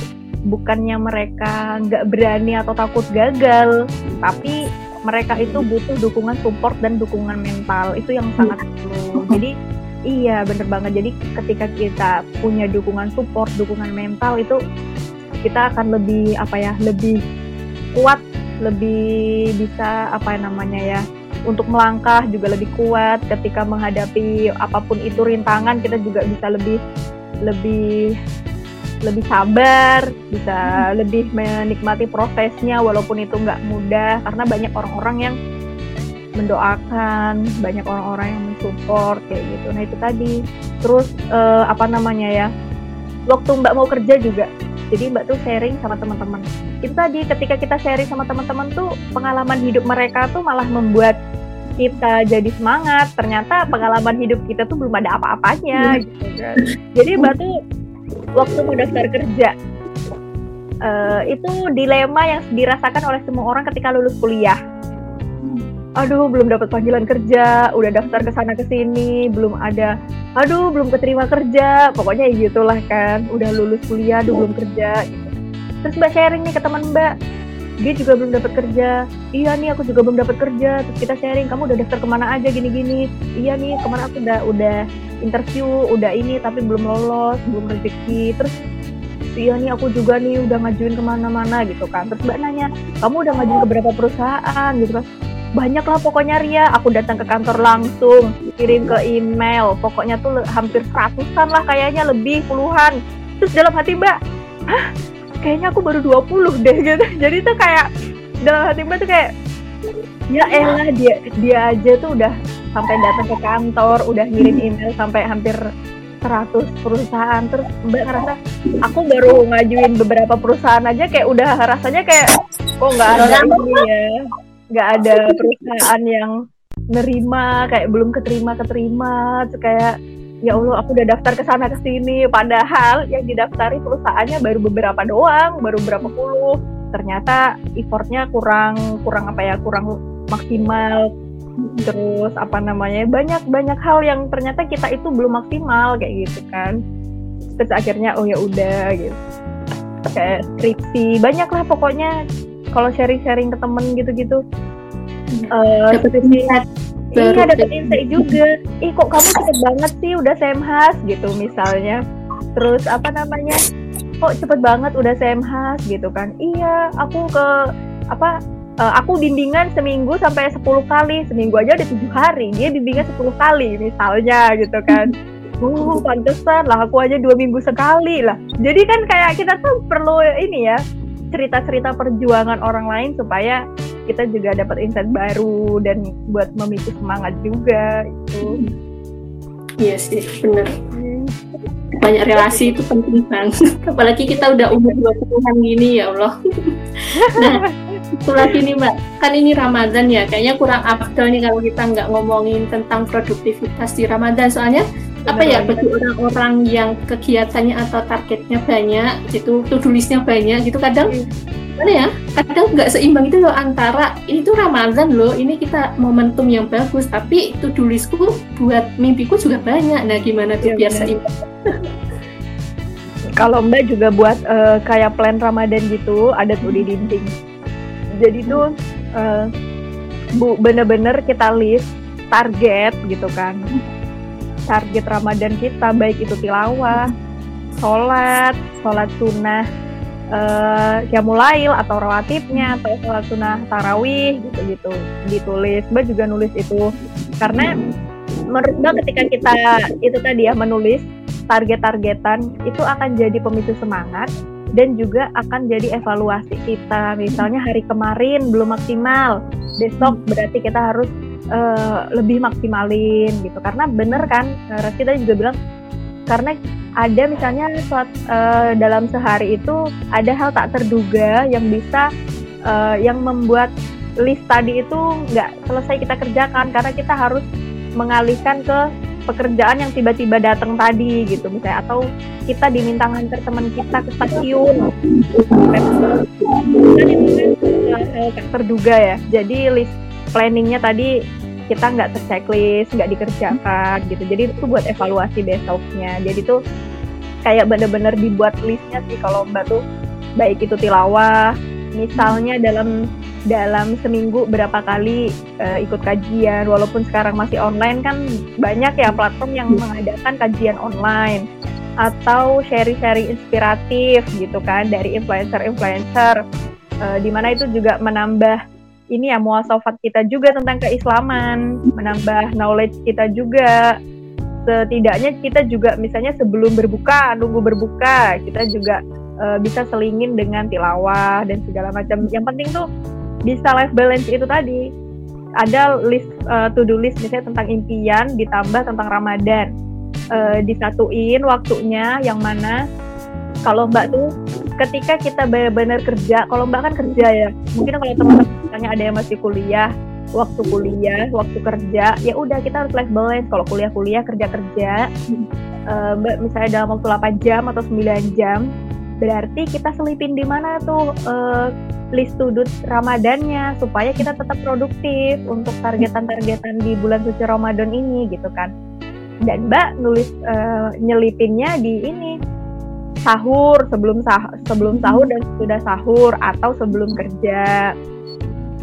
bukannya mereka nggak berani atau takut gagal tapi mereka itu butuh dukungan support dan dukungan mental. Itu yang sangat perlu jadi iya bener banget. Jadi ketika kita punya dukungan support dukungan mental itu kita akan lebih apa ya lebih kuat lebih bisa apa namanya ya untuk melangkah juga lebih kuat. Ketika menghadapi apa pun itu rintangan kita juga bisa lebih lebih lebih sabar, bisa lebih menikmati prosesnya walaupun itu nggak mudah karena banyak orang-orang yang mendoakan, banyak orang-orang yang mensupport kayak gitu. Nah itu tadi. Terus uh, apa namanya ya? Waktu Mbak mau kerja juga, jadi Mbak tuh sharing sama teman-teman. Itu tadi ketika kita sharing sama teman-teman tuh pengalaman hidup mereka tuh malah membuat kita jadi semangat. Ternyata pengalaman hidup kita tuh belum ada apa-apanya gitu kan. Jadi Mbak tuh waktu mau daftar kerja. Uh, itu dilema yang dirasakan oleh semua orang ketika lulus kuliah. Aduh belum dapat panggilan kerja udah daftar ke sana ke sini belum ada aduh belum keterima kerja. Pokoknya ya gitulah kan udah lulus kuliah aduh belum kerja. Gitu terus mbak sharing nih ke teman mbak dia juga belum dapat kerja. Iya nih aku juga belum dapat kerja. Terus kita sharing kamu udah daftar ke mana aja gini-gini? Iya nih kemarin aku udah udah interview udah ini tapi belum lolos belum rezeki. Terus iya nih aku juga nih udah ngajuin ke mana-mana gitu kan. Terus mbak nanya kamu udah ngajuin ke berapa perusahaan? Gitu kan. Banyak lah pokoknya Ria. Aku datang ke kantor langsung kirim ke email. Pokoknya tuh hampir seratusan lah kayaknya lebih puluhan. Terus dalam hati mbak kayaknya aku baru 20 deh gitu. Jadi tuh kayak dalam hati mbak tuh kayak ya elah dia dia aja tuh udah sampai datang ke kantor udah ngirim email sampai hampir 100 perusahaan. Terus mbak ngerasa aku baru ngajuin beberapa perusahaan aja kayak udah rasanya kayak kok nggak ada ini ya? Nggak ada perusahaan yang nerima kayak belum keterima keterima kayak ya Allah aku udah daftar ke sana ke sini. Padahal yang didaftari perusahaannya baru beberapa doang baru berapa puluh. Ternyata effortnya kurang kurang apa ya kurang maksimal. Terus apa namanya banyak banyak hal yang ternyata kita itu belum maksimal kayak gitu kan. Terus akhirnya oh ya udah gitu. Kayak skripsi banyak lah pokoknya. Kalau sharing-sharing ke temen gitu-gitu. Uh, dapat insight iya dapat insight juga. Ih kok kamu cepet banget sih? Udah semhas gitu misalnya. Terus apa namanya? Kok cepet banget udah semhas gitu kan? Iya aku ke apa uh, aku bimbingan seminggu sampai 10 kali. Seminggu aja udah tujuh hari. Dia bimbingan 10 kali misalnya gitu kan. Oh, pantesan lah aku aja dua minggu sekali lah. Jadi kan kayak kita tuh perlu ini ya cerita-cerita perjuangan orang lain supaya kita juga dapat insight baru dan buat memicu semangat juga itu. Iya sih, bener. Hmm. Banyak relasi itu penting banget. Apalagi kita udah umur 20-an gini ya Allah. nah, itu lagi nih Mbak, kan ini Ramadan ya, kayaknya kurang abdul nih kalau kita nggak ngomongin tentang produktivitas di Ramadan. Soalnya apa ya bagi orang-orang yang kegiatannya atau targetnya banyak gitu tulisnya banyak gitu kadang iya. mana ya kadang nggak seimbang itu loh antara ini tuh Ramadan loh ini kita momentum yang bagus tapi to tulisku buat mimpiku juga banyak. Nah gimana tuh ya, biar seimbang? Kalau Mbak juga buat uh, kayak plan Ramadan gitu ada tuh di dinding. Jadi tuh uh, bu bener-bener kita list target gitu kan target Ramadan kita baik itu tilawah, sholat, sholat sunnah uh, mulail atau rawatibnya atau sholat sunnah tarawih gitu-gitu ditulis. Mbak juga nulis itu karena menurut Mbak ketika kita itu tadi ya menulis target-targetan itu akan jadi pemicu semangat dan juga akan jadi evaluasi kita. Misalnya hari kemarin belum maksimal, besok berarti kita harus uh, lebih maksimalin gitu. Karena bener kan uh, kita juga bilang karena ada misalnya saat uh, dalam sehari itu ada hal tak terduga yang bisa uh, yang membuat list tadi itu nggak selesai kita kerjakan. Karena kita harus mengalihkan ke pekerjaan yang tiba-tiba datang tadi gitu misalnya. Atau kita diminta nganter teman kita ke stasiun. Dan itu kan terduga ya. Jadi list planningnya tadi kita nggak terchecklist, nggak dikerjakan gitu. Jadi itu buat evaluasi besoknya. Jadi tuh kayak bener-bener dibuat listnya sih kalau mbak tuh. Baik itu tilawah, misalnya dalam dalam seminggu berapa kali uh, ikut kajian. Walaupun sekarang masih online kan banyak ya platform yang mengadakan kajian online. Atau sharing-sharing inspiratif gitu kan dari influencer-influencer. Uh, di mana itu juga menambah ini ya muasafat kita juga tentang keislaman, menambah knowledge kita juga. Setidaknya kita juga misalnya sebelum berbuka, nunggu berbuka, kita juga uh, bisa selingin dengan tilawah dan segala macam. Yang penting tuh bisa life balance itu tadi. Ada list uh, to do list misalnya tentang impian ditambah tentang Ramadan. Uh, disatuin waktunya yang mana kalau Mbak tuh ketika kita benar-benar kerja, kalau Mbak kan kerja ya, mungkin kalau teman-teman misalnya ada yang masih kuliah, waktu kuliah, waktu kerja, ya udah kita harus life balance. Kalau kuliah-kuliah, kerja-kerja, uh, Mbak misalnya dalam waktu 8 jam atau 9 jam, berarti kita selipin di mana tuh uh, list to Ramadannya supaya kita tetap produktif untuk targetan-targetan di bulan suci Ramadan ini gitu kan. Dan Mbak nulis uh, nyelipinnya di ini sahur sebelum sah sebelum sahur dan sudah sahur atau sebelum kerja.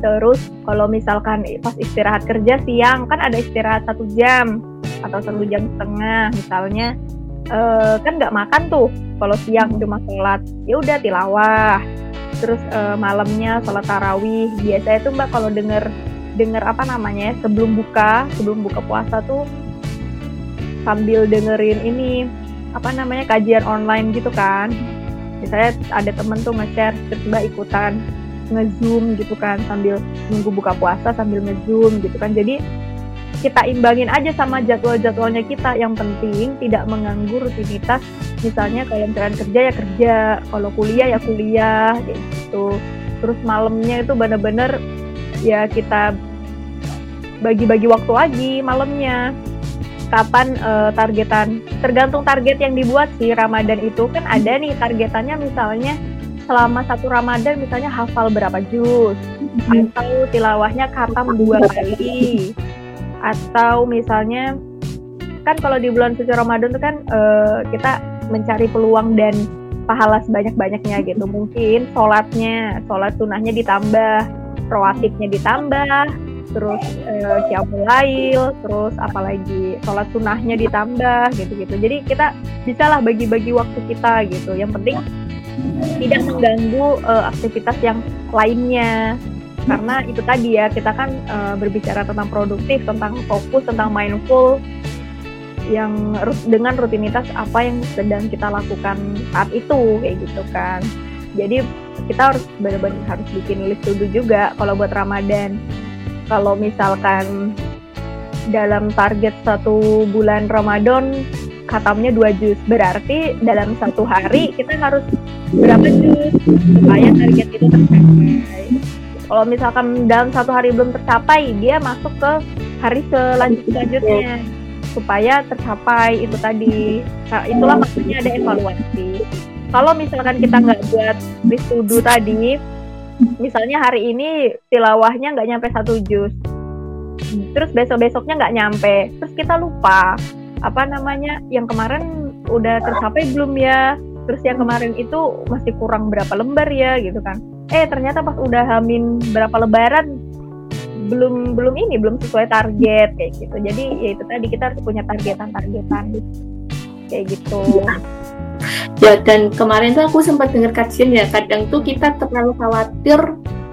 Terus kalau misalkan pas istirahat kerja siang kan ada istirahat satu jam atau satu jam setengah misalnya uh, kan nggak makan tuh kalau siang cuma sholat ya udah tilawah. Terus uh, malamnya sholat tarawih biasanya tuh mbak kalau denger denger apa namanya sebelum buka sebelum buka puasa tuh sambil dengerin ini apa namanya kajian online gitu kan. Misalnya ada temen tuh nge-share terus mbak ikutan ngezoom gitu kan sambil nunggu buka puasa sambil ngezoom gitu kan. Jadi kita imbangin aja sama jadwal-jadwalnya kita. Yang penting tidak mengganggu rutinitas misalnya kalau misalkan kerja ya kerja. Kalau kuliah ya kuliah gitu. Terus malamnya itu bener-bener ya kita bagi-bagi waktu lagi malamnya kapan uh, targetan tergantung target yang dibuat sih Ramadan itu. Kan ada nih targetannya misalnya selama satu Ramadan misalnya hafal berapa juz? Hmm. atau tilawahnya khatam dua kali. Atau misalnya kan kalau di bulan suci Ramadan itu kan uh, kita mencari peluang dan pahala sebanyak-banyaknya gitu. Mungkin sholatnya sholat sunnahnya ditambah rawatibnya ditambah terus uh, lail terus apalagi sholat sunnahnya ditambah gitu-gitu. Jadi kita bisalah bagi-bagi waktu kita gitu. Yang penting tidak mengganggu uh, aktivitas yang lainnya. Karena itu tadi ya kita kan uh, berbicara tentang produktif tentang fokus tentang mindful yang dengan rutinitas apa yang sedang kita lakukan saat itu kayak gitu kan. Jadi kita harus benar-benar harus bikin list do juga kalau buat Ramadan kalau misalkan dalam target satu bulan Ramadan khatamnya dua juz. Berarti dalam satu hari kita harus berapa juz? Supaya target itu tercapai. Kalau misalkan dalam satu hari belum tercapai dia masuk ke hari selanjut selanjutnya supaya tercapai itu tadi. Nah, itulah maksudnya ada evaluasi. Kalau misalkan kita nggak buat list tadi misalnya hari ini tilawahnya nggak nyampe satu juz. Terus besok besoknya nggak nyampe. Terus kita lupa. Apa namanya? Yang kemarin udah tercapai belum ya? Terus yang kemarin itu masih kurang berapa lembar ya gitu kan. Eh ternyata pas udah hamin berapa lebaran belum belum ini belum sesuai target kayak gitu. Jadi ya itu tadi kita harus punya targetan targetan kayak gitu dan kemarin tuh aku sempat dengar kajian ya kadang tuh kita terlalu khawatir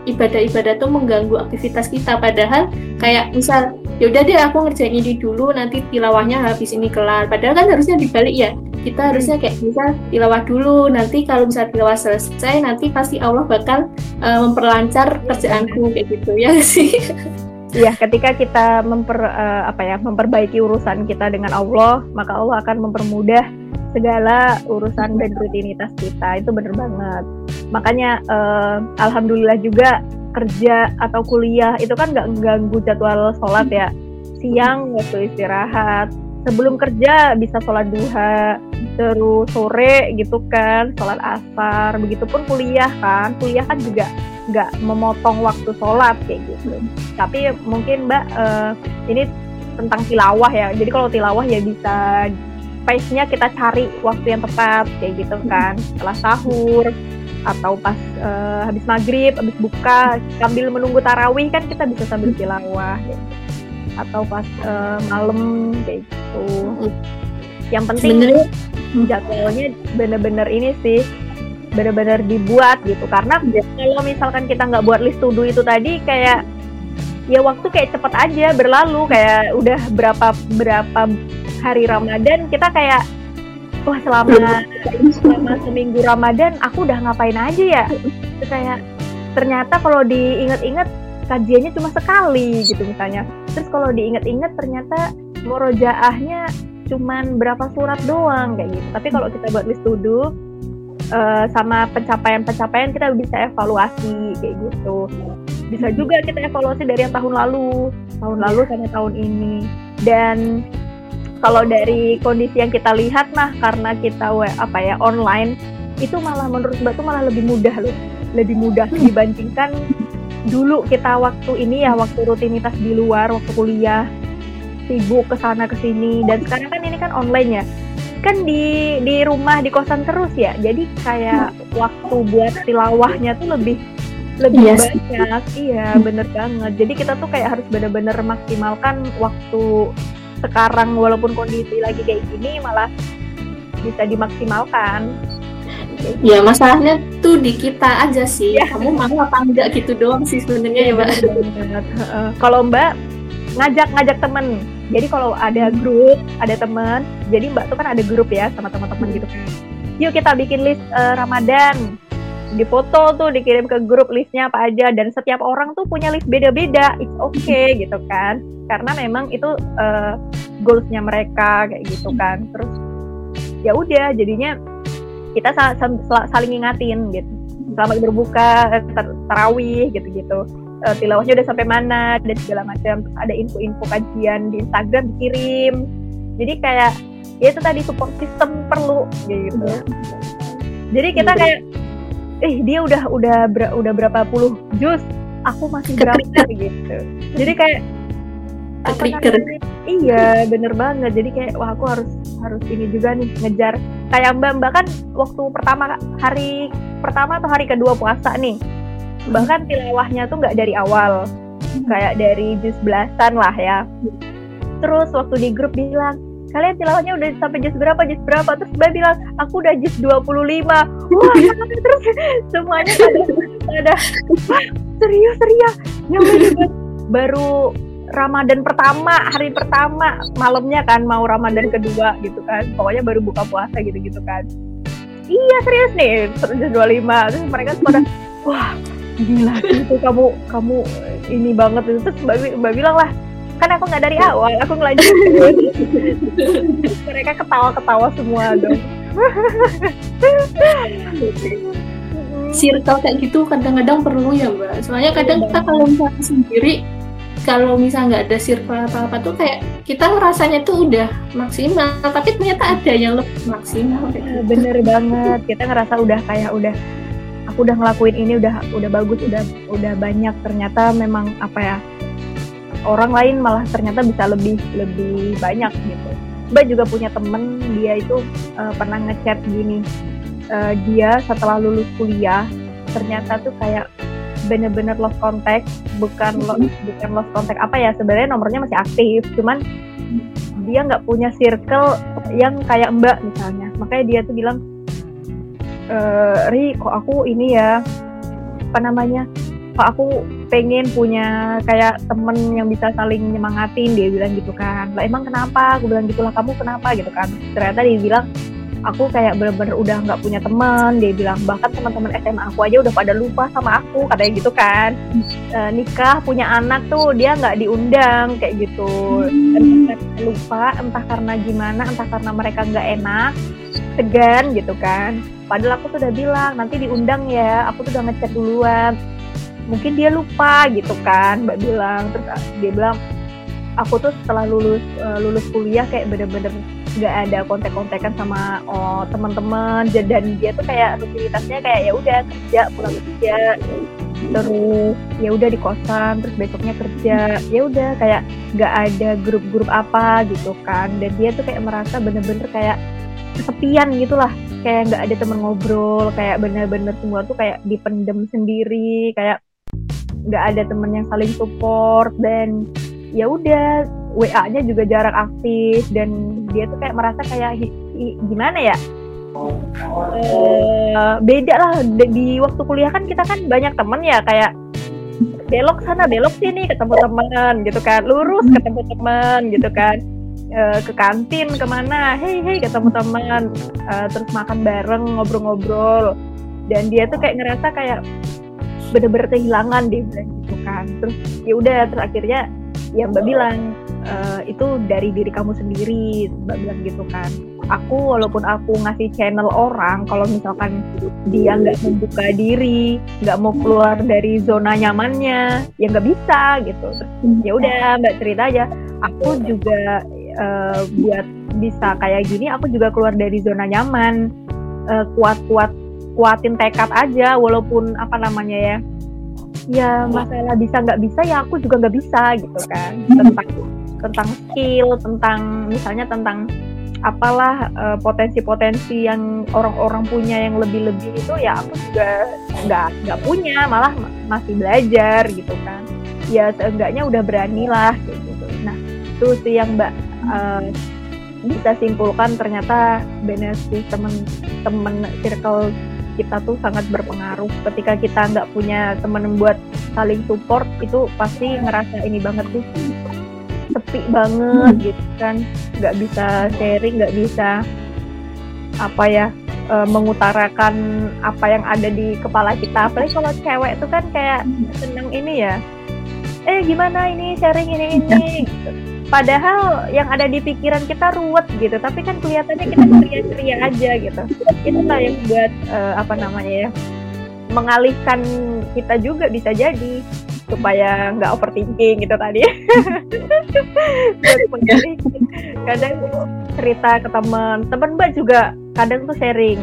ibadah-ibadah tuh mengganggu aktivitas kita. Padahal kayak misal yaudah deh aku ngerjain ini dulu nanti tilawahnya habis ini kelar. Padahal kan harusnya dibalik ya kita harusnya kayak bisa tilawah dulu. Nanti kalau bisa tilawah selesai nanti pasti Allah bakal uh, memperlancar kerjaanku kayak gitu ya sih? Iya, ketika kita memper uh, apa ya memperbaiki urusan kita dengan Allah, maka Allah akan mempermudah segala urusan dan rutinitas kita. Itu bener banget. Makanya uh, alhamdulillah juga kerja atau kuliah itu kan nggak ganggu jadwal sholat ya. Siang waktu istirahat sebelum kerja bisa sholat duha terus sore gitu kan sholat asar begitupun kuliah kan. Kuliah kan juga nggak memotong waktu sholat kayak gitu. Tapi mungkin mbak uh, ini tentang tilawah ya. Jadi kalau tilawah ya bisa pace-nya kita cari waktu yang tepat kayak gitu kan setelah sahur atau pas uh, habis maghrib, habis buka, sambil menunggu tarawih kan kita bisa sambil tilawah gitu. atau pas uh, malam kayak gitu. Yang penting jadwalnya bener-bener ini sih bener-bener dibuat gitu karena kalau misalkan kita nggak buat list to do itu tadi kayak ya waktu kayak cepet aja berlalu kayak udah berapa berapa hari Ramadan kita kayak wah selama selama seminggu Ramadan aku udah ngapain aja ya? Kayak ternyata kalau diinget-inget kajiannya cuma sekali gitu misalnya. Terus kalau diinget-inget ternyata murojaahnya cuman berapa surat doang kayak gitu. Tapi kalau kita buat list to do uh, sama pencapaian-pencapaian kita bisa evaluasi kayak gitu. Bisa juga kita evaluasi dari yang tahun lalu tahun lalu sama tahun ini. Dan kalau dari kondisi yang kita lihat mah karena kita apa ya online itu malah menurut mbak tuh malah lebih mudah loh. Lebih mudah dibandingkan dulu kita waktu ini ya waktu rutinitas di luar waktu kuliah sibuk ke sana ke sini. Dan sekarang kan ini kan online ya. Kan di di rumah di kosan terus ya. Jadi kayak waktu buat tilawahnya tuh lebih lebih yes. banyak. Iya bener banget. Jadi kita tuh kayak harus bener-bener maksimalkan waktu sekarang walaupun kondisi lagi kayak gini malah bisa dimaksimalkan. Ya masalahnya tuh di kita aja sih. Ya. kamu mau apa enggak gitu doang sih sebenarnya. Ya mbak kalau mbak ngajak ngajak temen. Jadi kalau ada grup ada temen jadi mbak tuh kan ada grup ya sama teman-teman gitu. Kan yuk kita bikin list uh, Ramadan di foto tuh dikirim ke grup listnya apa aja dan setiap orang tuh punya list beda-beda. It's okay gitu kan. Karena memang itu uh, goalsnya mereka kayak gitu kan. Terus ya udah jadinya kita saling ngingatin gitu. Selamat berbuka eh, tarawih gitu-gitu. Uh, tilawahnya udah sampai mana dan segala macam. Ada info-info kajian di Instagram dikirim. Jadi kayak ya itu tadi support system perlu gitu. Iya. jadi kita iya. kayak eh dia udah udah ber, udah berapa puluh jus aku masih berapa gitu. Jadi kayak trigger. iya bener banget. Jadi kayak wah aku harus harus ini juga nih ngejar. Kayak mbak mbak kan waktu pertama hari pertama atau hari kedua puasa nih bahkan tilawahnya tuh nggak dari awal. Kayak dari jus belasan lah ya. Terus waktu di grup bilang kalian tilawahnya udah sampai jus berapa jus berapa terus mbak bilang aku udah jus 25 wah terus semuanya pada pada serius serius yang baru Ramadan pertama, hari pertama, malamnya kan mau Ramadan kedua gitu kan. Pokoknya baru buka puasa gitu-gitu kan. Iya serius nih, terus 25. Terus mereka pada wah gila itu kamu kamu ini banget terus mbak, mbak bilang lah kan aku nggak dari awal aku ngelanjutin mereka ketawa-ketawa semua dong. Circle kayak gitu kadang-kadang perlu ya mbak. Soalnya kadang kita kalau misalnya sendiri kalau misalnya nggak ada circle apa apa tuh kayak kita rasanya tuh udah maksimal tapi ternyata ada yang lebih maksimal. Gitu. bener banget. Kita ngerasa udah kayak udah aku udah ngelakuin ini udah udah bagus udah udah banyak. Ternyata memang apa ya orang lain malah ternyata bisa lebih lebih banyak gitu. Mbak juga punya temen dia itu uh, pernah ngechat gini uh, dia setelah lulus kuliah ternyata tuh kayak bener-bener lost contact bukan lo, mm-hmm. bukan lost contact. Apa ya sebenarnya nomornya masih aktif cuman dia nggak punya circle yang kayak mbak misalnya. Makanya dia tuh bilang e, Ri kok aku ini ya apa namanya kok aku pengen punya kayak temen yang bisa saling nyemangatin dia bilang gitu kan. Lah emang kenapa? Aku bilang gitulah kamu kenapa? gitu kan. Ternyata dia bilang aku kayak bener-bener udah nggak punya teman dia bilang bahkan teman-teman SMA aku aja udah pada lupa sama aku katanya gitu kan. E, nikah punya anak tuh dia nggak diundang kayak gitu. Hmm. lupa entah karena gimana entah karena mereka nggak enak segan gitu kan. Padahal aku tuh udah bilang nanti diundang ya aku tuh udah ngechat duluan mungkin dia lupa gitu kan mbak bilang. Terus dia bilang aku tuh setelah lulus uh, lulus kuliah kayak bener-bener nggak ada kontak-kontakan sama oh, teman-teman. Dan dia tuh kayak rutinitasnya kayak ya udah kerja pulang kerja. Terus ya udah di kosan terus besoknya kerja. Ya udah kayak nggak ada grup-grup apa gitu kan. Dan dia tuh kayak merasa bener-bener kayak kesepian gitulah. Kayak nggak ada temen ngobrol kayak bener-bener semua tuh kayak dipendem sendiri kayak nggak ada temen yang saling support dan ya udah WA-nya juga jarang aktif dan dia tuh kayak merasa kayak hi, hi, gimana ya? Uh, beda lah di waktu kuliah kan kita kan banyak temen ya kayak belok sana belok sini ketemu teman gitu kan. Lurus ketemu teman gitu kan. Uh, ke kantin ke mana hei hei ketemu teman uh, terus makan bareng ngobrol-ngobrol. Dan dia tuh kayak ngerasa kayak bener-bener kehilangan deh gitu kan. Terus ya udah terus akhirnya ya mbak bilang uh, itu dari diri kamu sendiri mbak bilang gitu kan. Aku walaupun aku ngasih channel orang kalau misalkan dia nggak membuka diri nggak mau keluar dari zona nyamannya ya nggak bisa gitu. Ya udah mbak cerita aja. Aku juga uh, buat bisa kayak gini aku juga keluar dari zona nyaman uh, kuat kuat kuatin tekad aja walaupun apa namanya ya ya masalah bisa nggak bisa ya aku juga nggak bisa gitu kan. Tentang tentang skill tentang misalnya tentang apalah uh, potensi-potensi yang orang-orang punya yang lebih-lebih itu ya aku juga nggak nggak punya malah masih belajar gitu kan. Ya seenggaknya udah berani lah gitu. Nah itu sih yang mbak uh, bisa simpulkan ternyata benefit temen-temen circle kita tuh sangat berpengaruh ketika kita nggak punya temen buat saling support itu pasti ngerasa ini banget tuh sepi banget hmm. gitu kan nggak bisa sharing nggak bisa apa ya e, mengutarakan apa yang ada di kepala kita apalagi kalau cewek itu kan kayak seneng ini ya eh gimana ini sharing ini ini gitu. Padahal yang ada di pikiran kita ruwet gitu tapi kan kelihatannya kita ceria-ceria aja gitu itulah yang buat e, apa namanya ya mengalihkan kita juga bisa jadi supaya nggak overthinking gitu tadi kadang cerita ke teman teman mbak juga kadang tuh sharing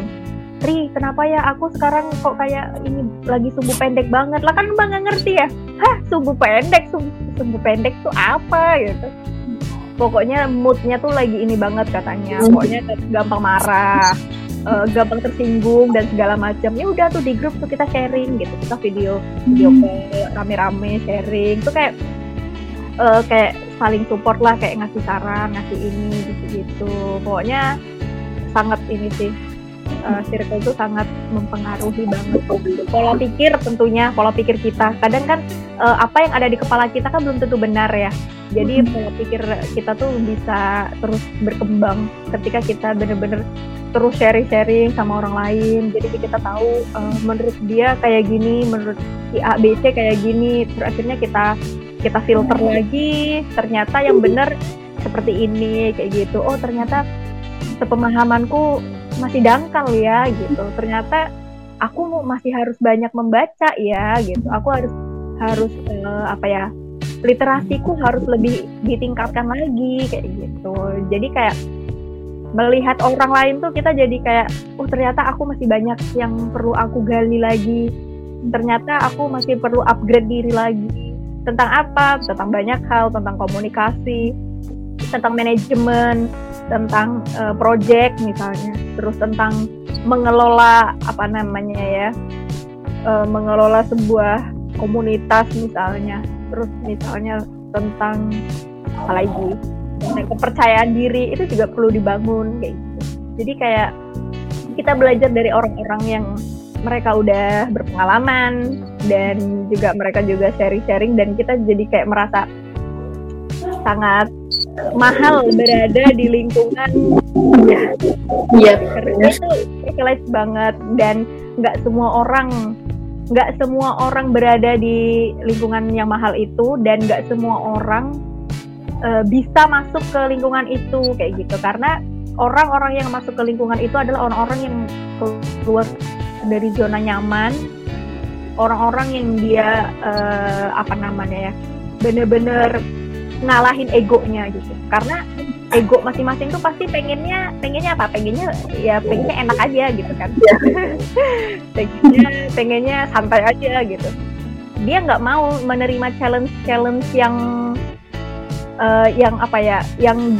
Ri, kenapa ya aku sekarang kok kayak ini lagi sumbu pendek banget? Lah kan mbak nggak ngerti ya? Hah, sumbu pendek, sumbu, sumbu pendek tuh apa gitu? Pokoknya moodnya tuh lagi ini banget katanya. Pokoknya gampang marah, uh, gampang tersinggung dan segala macam. Ya udah tuh di grup tuh kita sharing gitu. Kita video video hmm. rame-rame sharing. Tuh kayak uh, kayak saling support lah kayak ngasih saran ngasih ini gitu gitu pokoknya sangat ini sih uh, circle itu sangat mempengaruhi banget. Pola pikir tentunya pola pikir kita. Kadang kan uh, apa yang ada di kepala kita kan belum tentu benar ya. Jadi hmm. pola pikir kita tuh bisa terus berkembang ketika kita bener-bener terus sharing-sharing sama orang lain. Jadi kita tahu uh, menurut dia kayak gini menurut si A B C kayak gini terus akhirnya kita kita filter lagi ternyata yang benar seperti ini kayak gitu. Oh ternyata sepemahamanku masih dangkal ya gitu. Ternyata aku masih harus banyak membaca ya gitu. Aku harus harus uh, apa ya literasiku harus lebih ditingkatkan lagi kayak gitu. Jadi kayak melihat orang lain tuh kita jadi kayak oh ternyata aku masih banyak yang perlu aku gali lagi. Ternyata aku masih perlu upgrade diri lagi tentang apa tentang banyak hal tentang komunikasi tentang manajemen tentang uh, project misalnya. Terus tentang mengelola apa namanya ya uh, mengelola sebuah komunitas misalnya terus misalnya tentang apa lagi dan kepercayaan diri itu juga perlu dibangun kayak gitu. Jadi kayak kita belajar dari orang-orang yang mereka udah berpengalaman dan juga mereka juga sharing-sharing dan kita jadi kayak merasa sangat mahal berada di lingkungan. Iya karena itu privilege banget dan nggak semua orang nggak semua orang berada di lingkungan yang mahal itu dan nggak semua orang uh, bisa masuk ke lingkungan itu kayak gitu. Karena orang-orang yang masuk ke lingkungan itu adalah orang-orang yang keluar dari zona nyaman orang-orang yang dia uh, apa namanya ya bener-bener ngalahin egonya gitu. Karena ego masing-masing tuh pasti pengennya pengennya apa? Pengennya ya pengennya enak aja gitu kan. Yeah. pengennya pengennya santai aja gitu. Dia nggak mau menerima challenge challenge yang uh, yang apa ya yang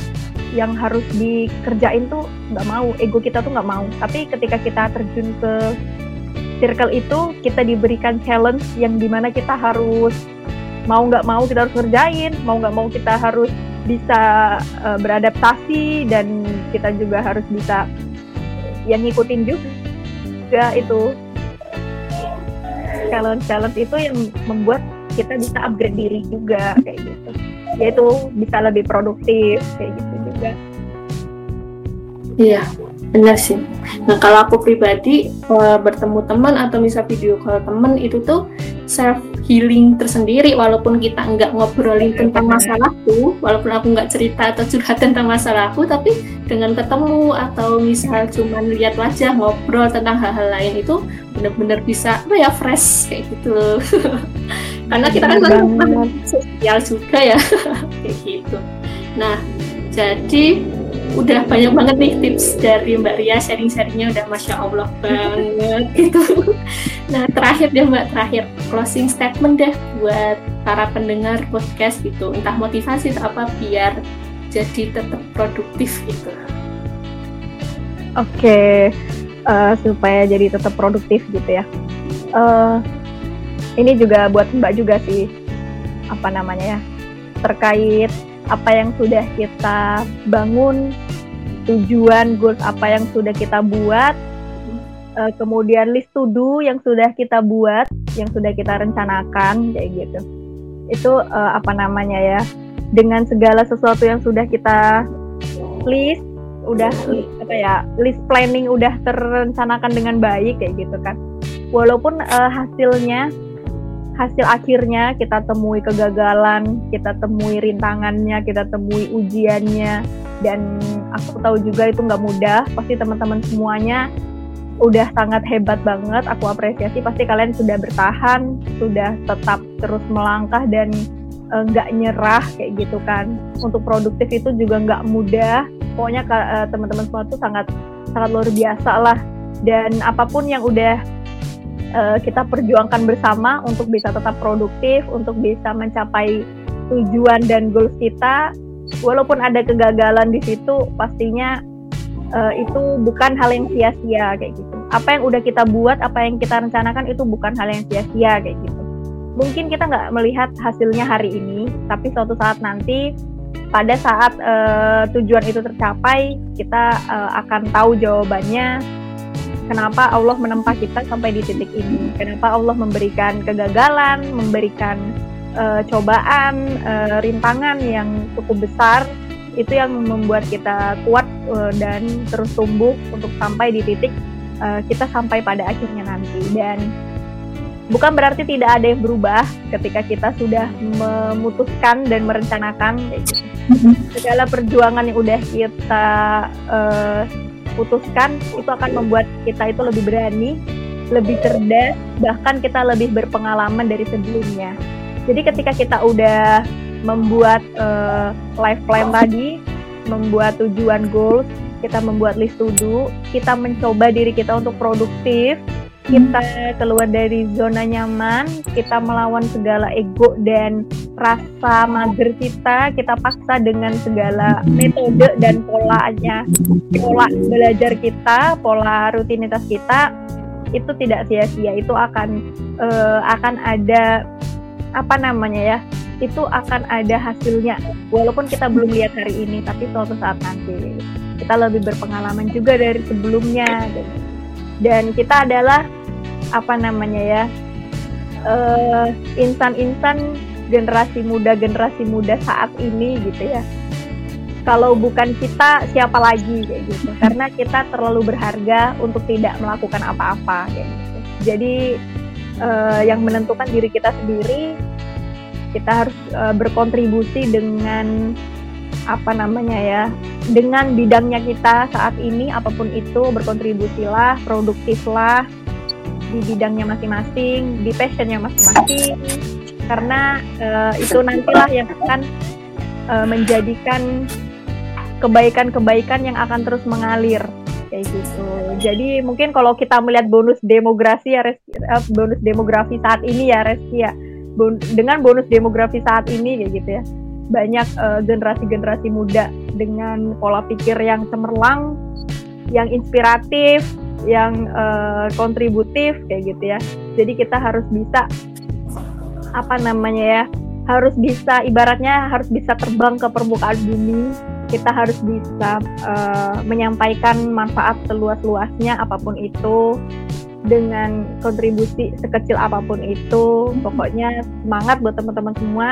yang harus dikerjain tuh nggak mau. Ego kita tuh nggak mau. Tapi ketika kita terjun ke circle itu kita diberikan challenge yang di mana kita harus mau nggak mau kita harus ngerjain mau nggak mau kita harus bisa uh, beradaptasi dan kita juga harus bisa yang ngikutin juga itu. Challenge challenge itu yang membuat kita bisa upgrade diri juga kayak gitu. Yaitu bisa lebih produktif kayak gitu juga. Iya benar sih. Nah kalau aku pribadi uh, bertemu teman atau misal video call teman itu tuh self healing tersendiri walaupun kita nggak ngobrolin iya, tentang masalahku walaupun aku nggak cerita atau curhat tentang masalahku tapi dengan ketemu atau misal cuma lihat wajah ngobrol tentang hal-hal lain itu benar-benar bisa apa ya fresh kayak gitu karena kita kan sosial juga ya kayak gitu. Nah jadi udah banyak banget nih tips dari Mbak Ria sharing-sharingnya udah masya Allah banget gitu. Nah terakhir deh Mbak terakhir closing statement deh buat para pendengar podcast gitu entah motivasi atau apa biar jadi tetap produktif gitu. okay. uh, eh, supaya jadi tetap produktif gitu ya. Uh, ini juga buat Mbak juga sih apa namanya ya terkait apa yang sudah kita bangun, tujuan goals apa yang sudah kita buat, uh, kemudian list to do yang sudah kita buat, yang sudah kita rencanakan kayak gitu. Itu uh, apa namanya ya? Dengan segala sesuatu yang sudah kita list udah apa ya list planning udah terencanakan dengan baik kayak gitu kan walaupun uh, hasilnya hasil akhirnya kita temui kegagalan kita temui rintangannya kita temui ujiannya dan aku tahu juga itu nggak mudah. Pasti teman-teman semuanya udah sangat hebat banget aku apresiasi. Pasti kalian sudah bertahan sudah tetap terus melangkah dan eh, nggak uh, nyerah kayak gitu kan. Untuk produktif itu juga nggak mudah. Pokoknya uh, teman-teman semua tuh sangat sangat luar biasa lah. Dan apa pun yang udah uh, kita perjuangkan bersama untuk bisa tetap produktif untuk bisa mencapai tujuan dan goals kita. Walaupun ada kegagalan di situ pastinya uh, itu bukan hal yang sia-sia kayak gitu. Apa yang udah kita buat apa yang kita rencanakan itu bukan hal yang sia-sia kayak gitu. Mungkin kita nggak melihat hasilnya hari ini tapi suatu saat nanti pada saat uh, tujuan itu tercapai kita uh, akan tahu jawabannya kenapa Allah menempa kita sampai di titik ini kenapa Allah memberikan kegagalan memberikan uh, cobaan uh, rintangan yang cukup besar itu yang membuat kita kuat uh, dan terus tumbuh untuk sampai di titik uh, kita sampai pada akhirnya nanti dan bukan berarti tidak ada yang berubah ketika kita sudah memutuskan dan merencanakan gitu. Mm-hmm. segala perjuangan yang udah kita uh, putuskan itu akan membuat kita itu lebih berani lebih cerdas bahkan kita lebih berpengalaman dari sebelumnya. Jadi ketika kita udah membuat uh, life plan tadi membuat tujuan goals kita membuat list to do kita mencoba diri kita untuk produktif kita keluar dari zona nyaman, kita melawan segala ego dan rasa mager kita, kita paksa dengan segala metode dan polanya, pola belajar kita, pola rutinitas kita, itu tidak sia-sia, itu akan uh, akan ada apa namanya ya, itu akan ada hasilnya, walaupun kita belum lihat hari ini, tapi suatu saat nanti kita lebih berpengalaman juga dari sebelumnya. Gitu dan kita adalah apa namanya ya uh, insan-insan generasi muda generasi muda saat ini gitu ya. Kalau bukan kita siapa lagi kayak gitu. Karena kita terlalu berharga untuk tidak melakukan apa-apa kayak gitu. Jadi uh, yang menentukan diri kita sendiri kita harus uh, berkontribusi dengan apa namanya ya dengan bidangnya kita saat ini apa pun itu berkontribusilah produktiflah di bidangnya masing-masing di passionnya masing-masing. Karena uh, itu nantilah yang akan uh, menjadikan kebaikan-kebaikan yang akan terus mengalir kayak gitu. Jadi mungkin kalau kita melihat bonus demografi ya Reski, uh, bonus demografi saat ini ya Reski ya. Bon dengan bonus demografi saat ini kayak gitu ya banyak uh, generasi-generasi muda dengan pola pikir yang cemerlang, yang inspiratif, yang uh, kontributif kayak gitu ya. Jadi kita harus bisa apa namanya ya? Harus bisa ibaratnya harus bisa terbang ke permukaan bumi. Kita harus bisa uh, menyampaikan manfaat seluas-luasnya apa pun itu dengan kontribusi sekecil apa pun itu. Pokoknya semangat buat teman-teman semua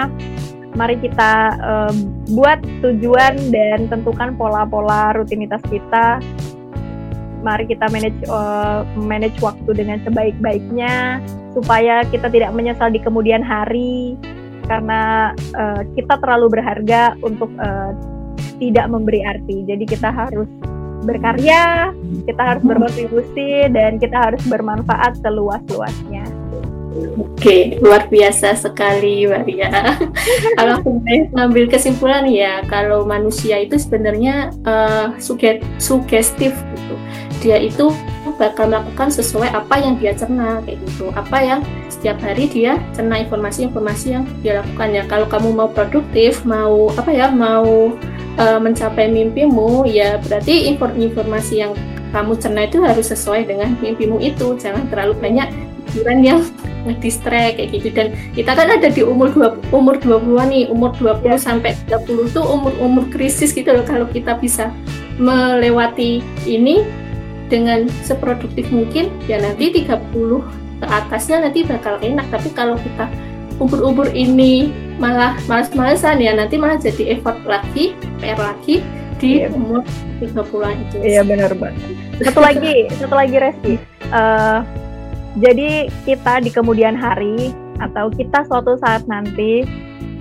mari kita uh, buat tujuan dan tentukan pola-pola rutinitas kita. Mari kita manage uh, manage waktu dengan sebaik-baiknya supaya kita tidak menyesal di kemudian hari karena uh, kita terlalu berharga untuk uh, tidak memberi arti. Jadi kita harus berkarya, kita harus berkontribusi dan kita harus bermanfaat seluas-luasnya. Oke, luar biasa sekali Maria. kalau aku ngambil kesimpulan ya, kalau manusia itu sebenarnya uh, sugestif gitu. Dia itu bakal melakukan sesuai apa yang dia cerna kayak gitu. Apa yang setiap hari dia cerna informasi-informasi yang dia lakukan ya. Kalau kamu mau produktif, mau apa ya, mau uh, mencapai mimpimu, ya berarti informasi yang kamu cerna itu harus sesuai dengan mimpimu itu jangan terlalu banyak pikiran yang ngedistract kayak gitu. Dan kita kan ada di umur 20 umur 20-an nih umur 20 ya. sampai 30 tuh umur-umur krisis gitu loh. Kalau kita bisa melewati ini dengan seproduktif mungkin ya nanti 30 ke atasnya nanti bakal enak. Tapi kalau kita umur-umur ini malah malas-malasan ya nanti malah jadi effort lagi PR lagi di iya. umur 30-an itu. Iya benar banget satu lagi satu lagi Resti uh, jadi kita di kemudian hari atau kita suatu saat nanti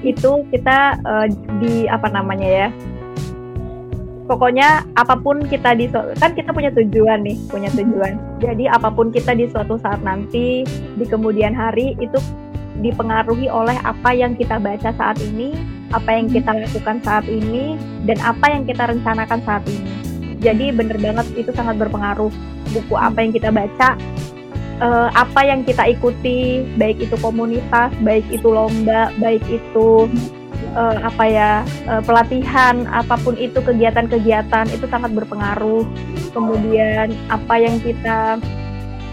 itu kita uh, di apa namanya ya pokoknya apa pun kita di kan kita punya tujuan nih punya tujuan. Jadi apa pun kita di suatu saat nanti di kemudian hari itu dipengaruhi oleh apa yang kita baca saat ini apa yang kita lakukan saat ini dan apa yang kita rencanakan saat ini. Jadi bener banget itu sangat berpengaruh. Buku apa yang kita baca uh, apa yang kita ikuti, baik itu komunitas, baik itu lomba, baik itu uh, apa ya uh, pelatihan, apa pun itu kegiatan-kegiatan itu sangat berpengaruh. Kemudian apa yang kita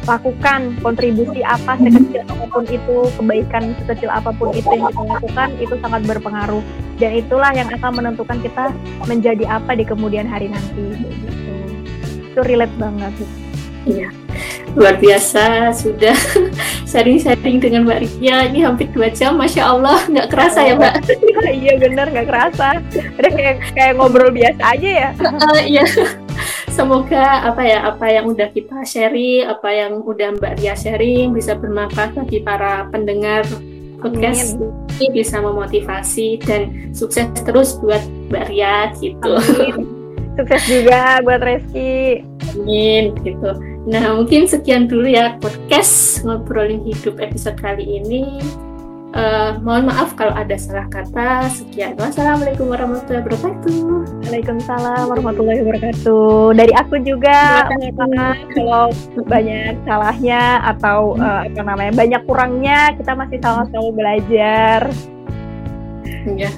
lakukan, kontribusi apa sekecil apa pun itu, kebaikan sekecil apa pun itu yang kita lakukan itu sangat berpengaruh. Dan itulah yang akan menentukan kita menjadi apa di kemudian hari nanti. Itu relate banget. Iya luar biasa sudah sharing-sharing dengan Mbak Ria. Ini hampir dua jam Masya Allah nggak kerasa ya Mbak? Iya bener nggak kerasa. Udah kayak kayak ngobrol biasa aja ya. Uh, iya. Semoga apa ya apa yang udah kita sharing apa yang udah Mbak Ria sharing bisa bermanfaat bagi para pendengar podcast Amin. ini bisa memotivasi dan sukses terus buat Mbak Ria gitu. Amin. sukses juga buat Reski. Amin gitu Nah, mungkin sekian dulu ya podcast ngobrolin hidup episode kali ini. Uh, mohon maaf kalau ada salah kata. Sekian. Wassalamualaikum warahmatullahi wabarakatuh. Waalaikumsalam warahmatullahi wabarakatuh. Dari aku juga maaf kalau banyak salahnya atau uh, apa namanya banyak kurangnya. Kita masih sama-sama belajar. Ya.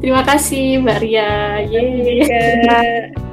Terima kasih Mbak Ria. Yeay.